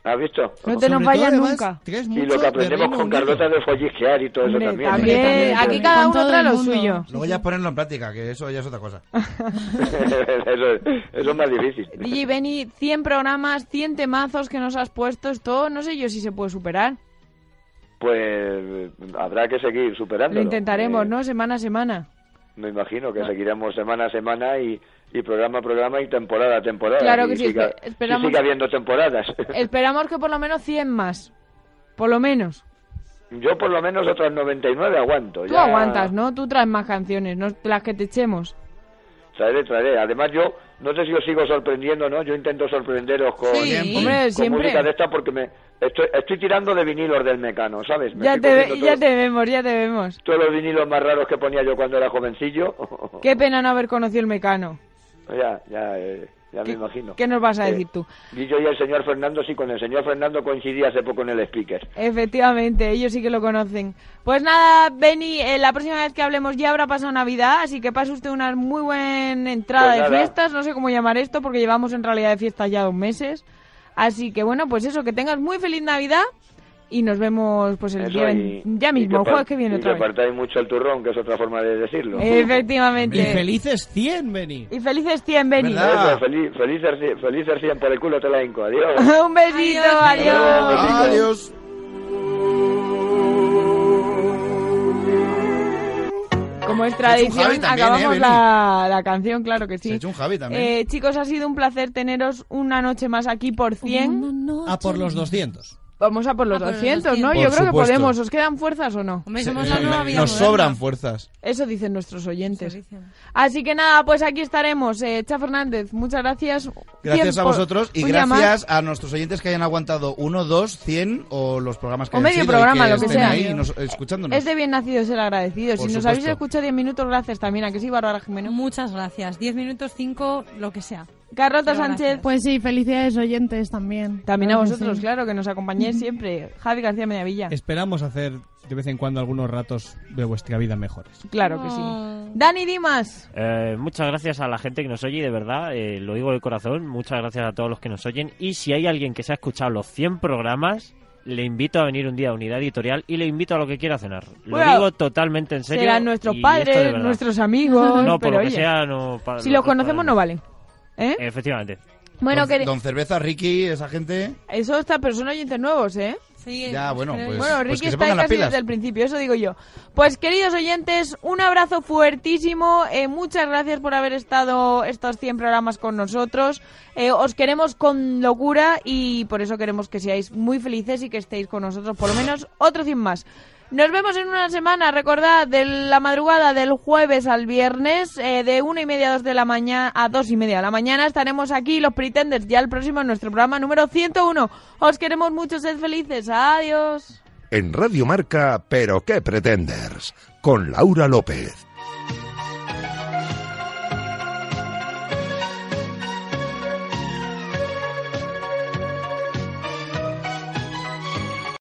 ¿Has visto? No te nos vayas nunca. Y lo que de aprendemos con. Carlota de follisquear y todo Hombre, eso también. también, ¿eh? aquí cada uno trae lo suyo. Luego ya ponerlo en práctica, que eso ya es otra cosa. (laughs) (laughs) eso, eso es más difícil. DJ Benny, 100 programas, 100 temazos que nos has puesto, esto no sé yo si se puede superar. Pues habrá que seguir superándolo. Lo intentaremos, Eh, ¿no? Semana a semana. Me imagino que seguiremos semana a semana y, y programa a programa y temporada a temporada. Claro y que sí, siga- espe- esperamos- y siga habiendo temporadas. (laughs) Esperamos que por lo menos 100 más. Por lo menos. Yo por lo menos otras 99 aguanto. Tú ya aguantas, ¿no? Tú traes más canciones, no las que te echemos. Traeré, traeré. Además yo No sé si os sigo sorprendiendo, ¿no? Yo intento sorprenderos con, Sí, con hombre, siempre. música de esta porque me estoy, estoy tirando de vinilos del mecano, ¿sabes? Me Ya te, ve- ya todos, te vemos, ya te vemos. todos los vinilos más raros que ponía yo cuando era jovencillo. (laughs) Qué pena no haber conocido el mecano. ya, ya, eh, ya me imagino. ¿Qué nos vas a Eh, decir tú? Yo y el señor Fernando, sí, con el señor Fernando coincidí hace poco en el speaker. Efectivamente, ellos sí que lo conocen. Pues nada, Benny, eh, la próxima vez que hablemos ya habrá pasado Navidad, así que pase usted una muy buena entrada Pues de nada. fiestas, no sé cómo llamar esto, porque llevamos en realidad de fiestas ya dos meses. Así que bueno, pues eso, que tengas muy feliz Navidad y nos vemos pues el Eso, día y- ya mismo, jueves que viene y otra que vez. partáis mucho el turrón, que es otra forma de decirlo. Efectivamente. Y felices 100, Beni. Y felices 100, Benny. Eso, feliz, felices, felices 100 por el culo te la hinco. Adiós. (laughs) Un besito, adiós. Adiós. Como es tradición, acabamos ¿eh, Beni? la, la canción, claro que sí. Se ha hecho un Javi también. Eh, chicos, ha sido un placer teneros una noche más aquí por 100. A por los 200. Vamos a por los A por los 200, ¿no? 200. Yo Por creo que podemos. ¿Os quedan fuerzas o no? Hombre, somos la nueva vida Nos moderna. sobran fuerzas. Eso dicen nuestros oyentes. Así que nada, pues aquí estaremos. Eh, Cha Fernández, muchas gracias. Gracias Cien a por- vosotros y gracias a nuestros oyentes que hayan aguantado uno, dos, cien o los programas que O hayan medio sido y programa, lo que estén sea. ahí nos- escuchándonos. Es de bien nacido ser agradecido. Por si nos supuesto. habéis escuchado 10 minutos, gracias también. ¿A que sí, Bárbara Jimeno? Muchas gracias. 10 minutos, 5, lo que sea. Carlota Pero Sánchez. gracias. Pues sí, felicidades oyentes también. También a Claro que vosotros, sí. claro, que nos acompañéis (laughs) siempre. Javi García Mediavilla. Esperamos hacer de vez en cuando algunos ratos de vuestra vida mejores. Claro que sí. Dani Dimas. Eh, muchas gracias a la gente que nos oye y de verdad, eh, lo digo de corazón, muchas gracias a todos los que nos oyen y si hay alguien que se ha escuchado los 100 programas, le invito a venir un día a Unidad Editorial y le invito a lo que quiera cenar. Lo Bueno, digo totalmente en serio. Serán nuestros padres, nuestros amigos. No, por pero lo que oye, sea, no... pa- si lo los conocemos, no valen. ¿Eh? Efectivamente. Bueno, don, que don Cerveza, Ricky, esa gente. eso está, pero son oyentes nuevos, ¿eh? Sí, Ya, bueno, pues, bueno, pues Ricky que está ahí las casi pilas. desde el principio, eso digo yo. Pues queridos oyentes, un abrazo fuertísimo, eh, muchas gracias por haber estado estos 100 programas con nosotros. Eh, os queremos con locura y por eso queremos que seáis muy felices y que estéis con nosotros por lo menos otro 100 más. Nos vemos en una semana, recordad, de la madrugada del jueves al viernes, eh, de una y media a dos de la mañana a dos y media de la mañana estaremos aquí, los Pretenders, ya el próximo en nuestro programa número 101. Os queremos mucho, sed felices, adiós. En Radio Marca, pero qué pretenders, con Laura López.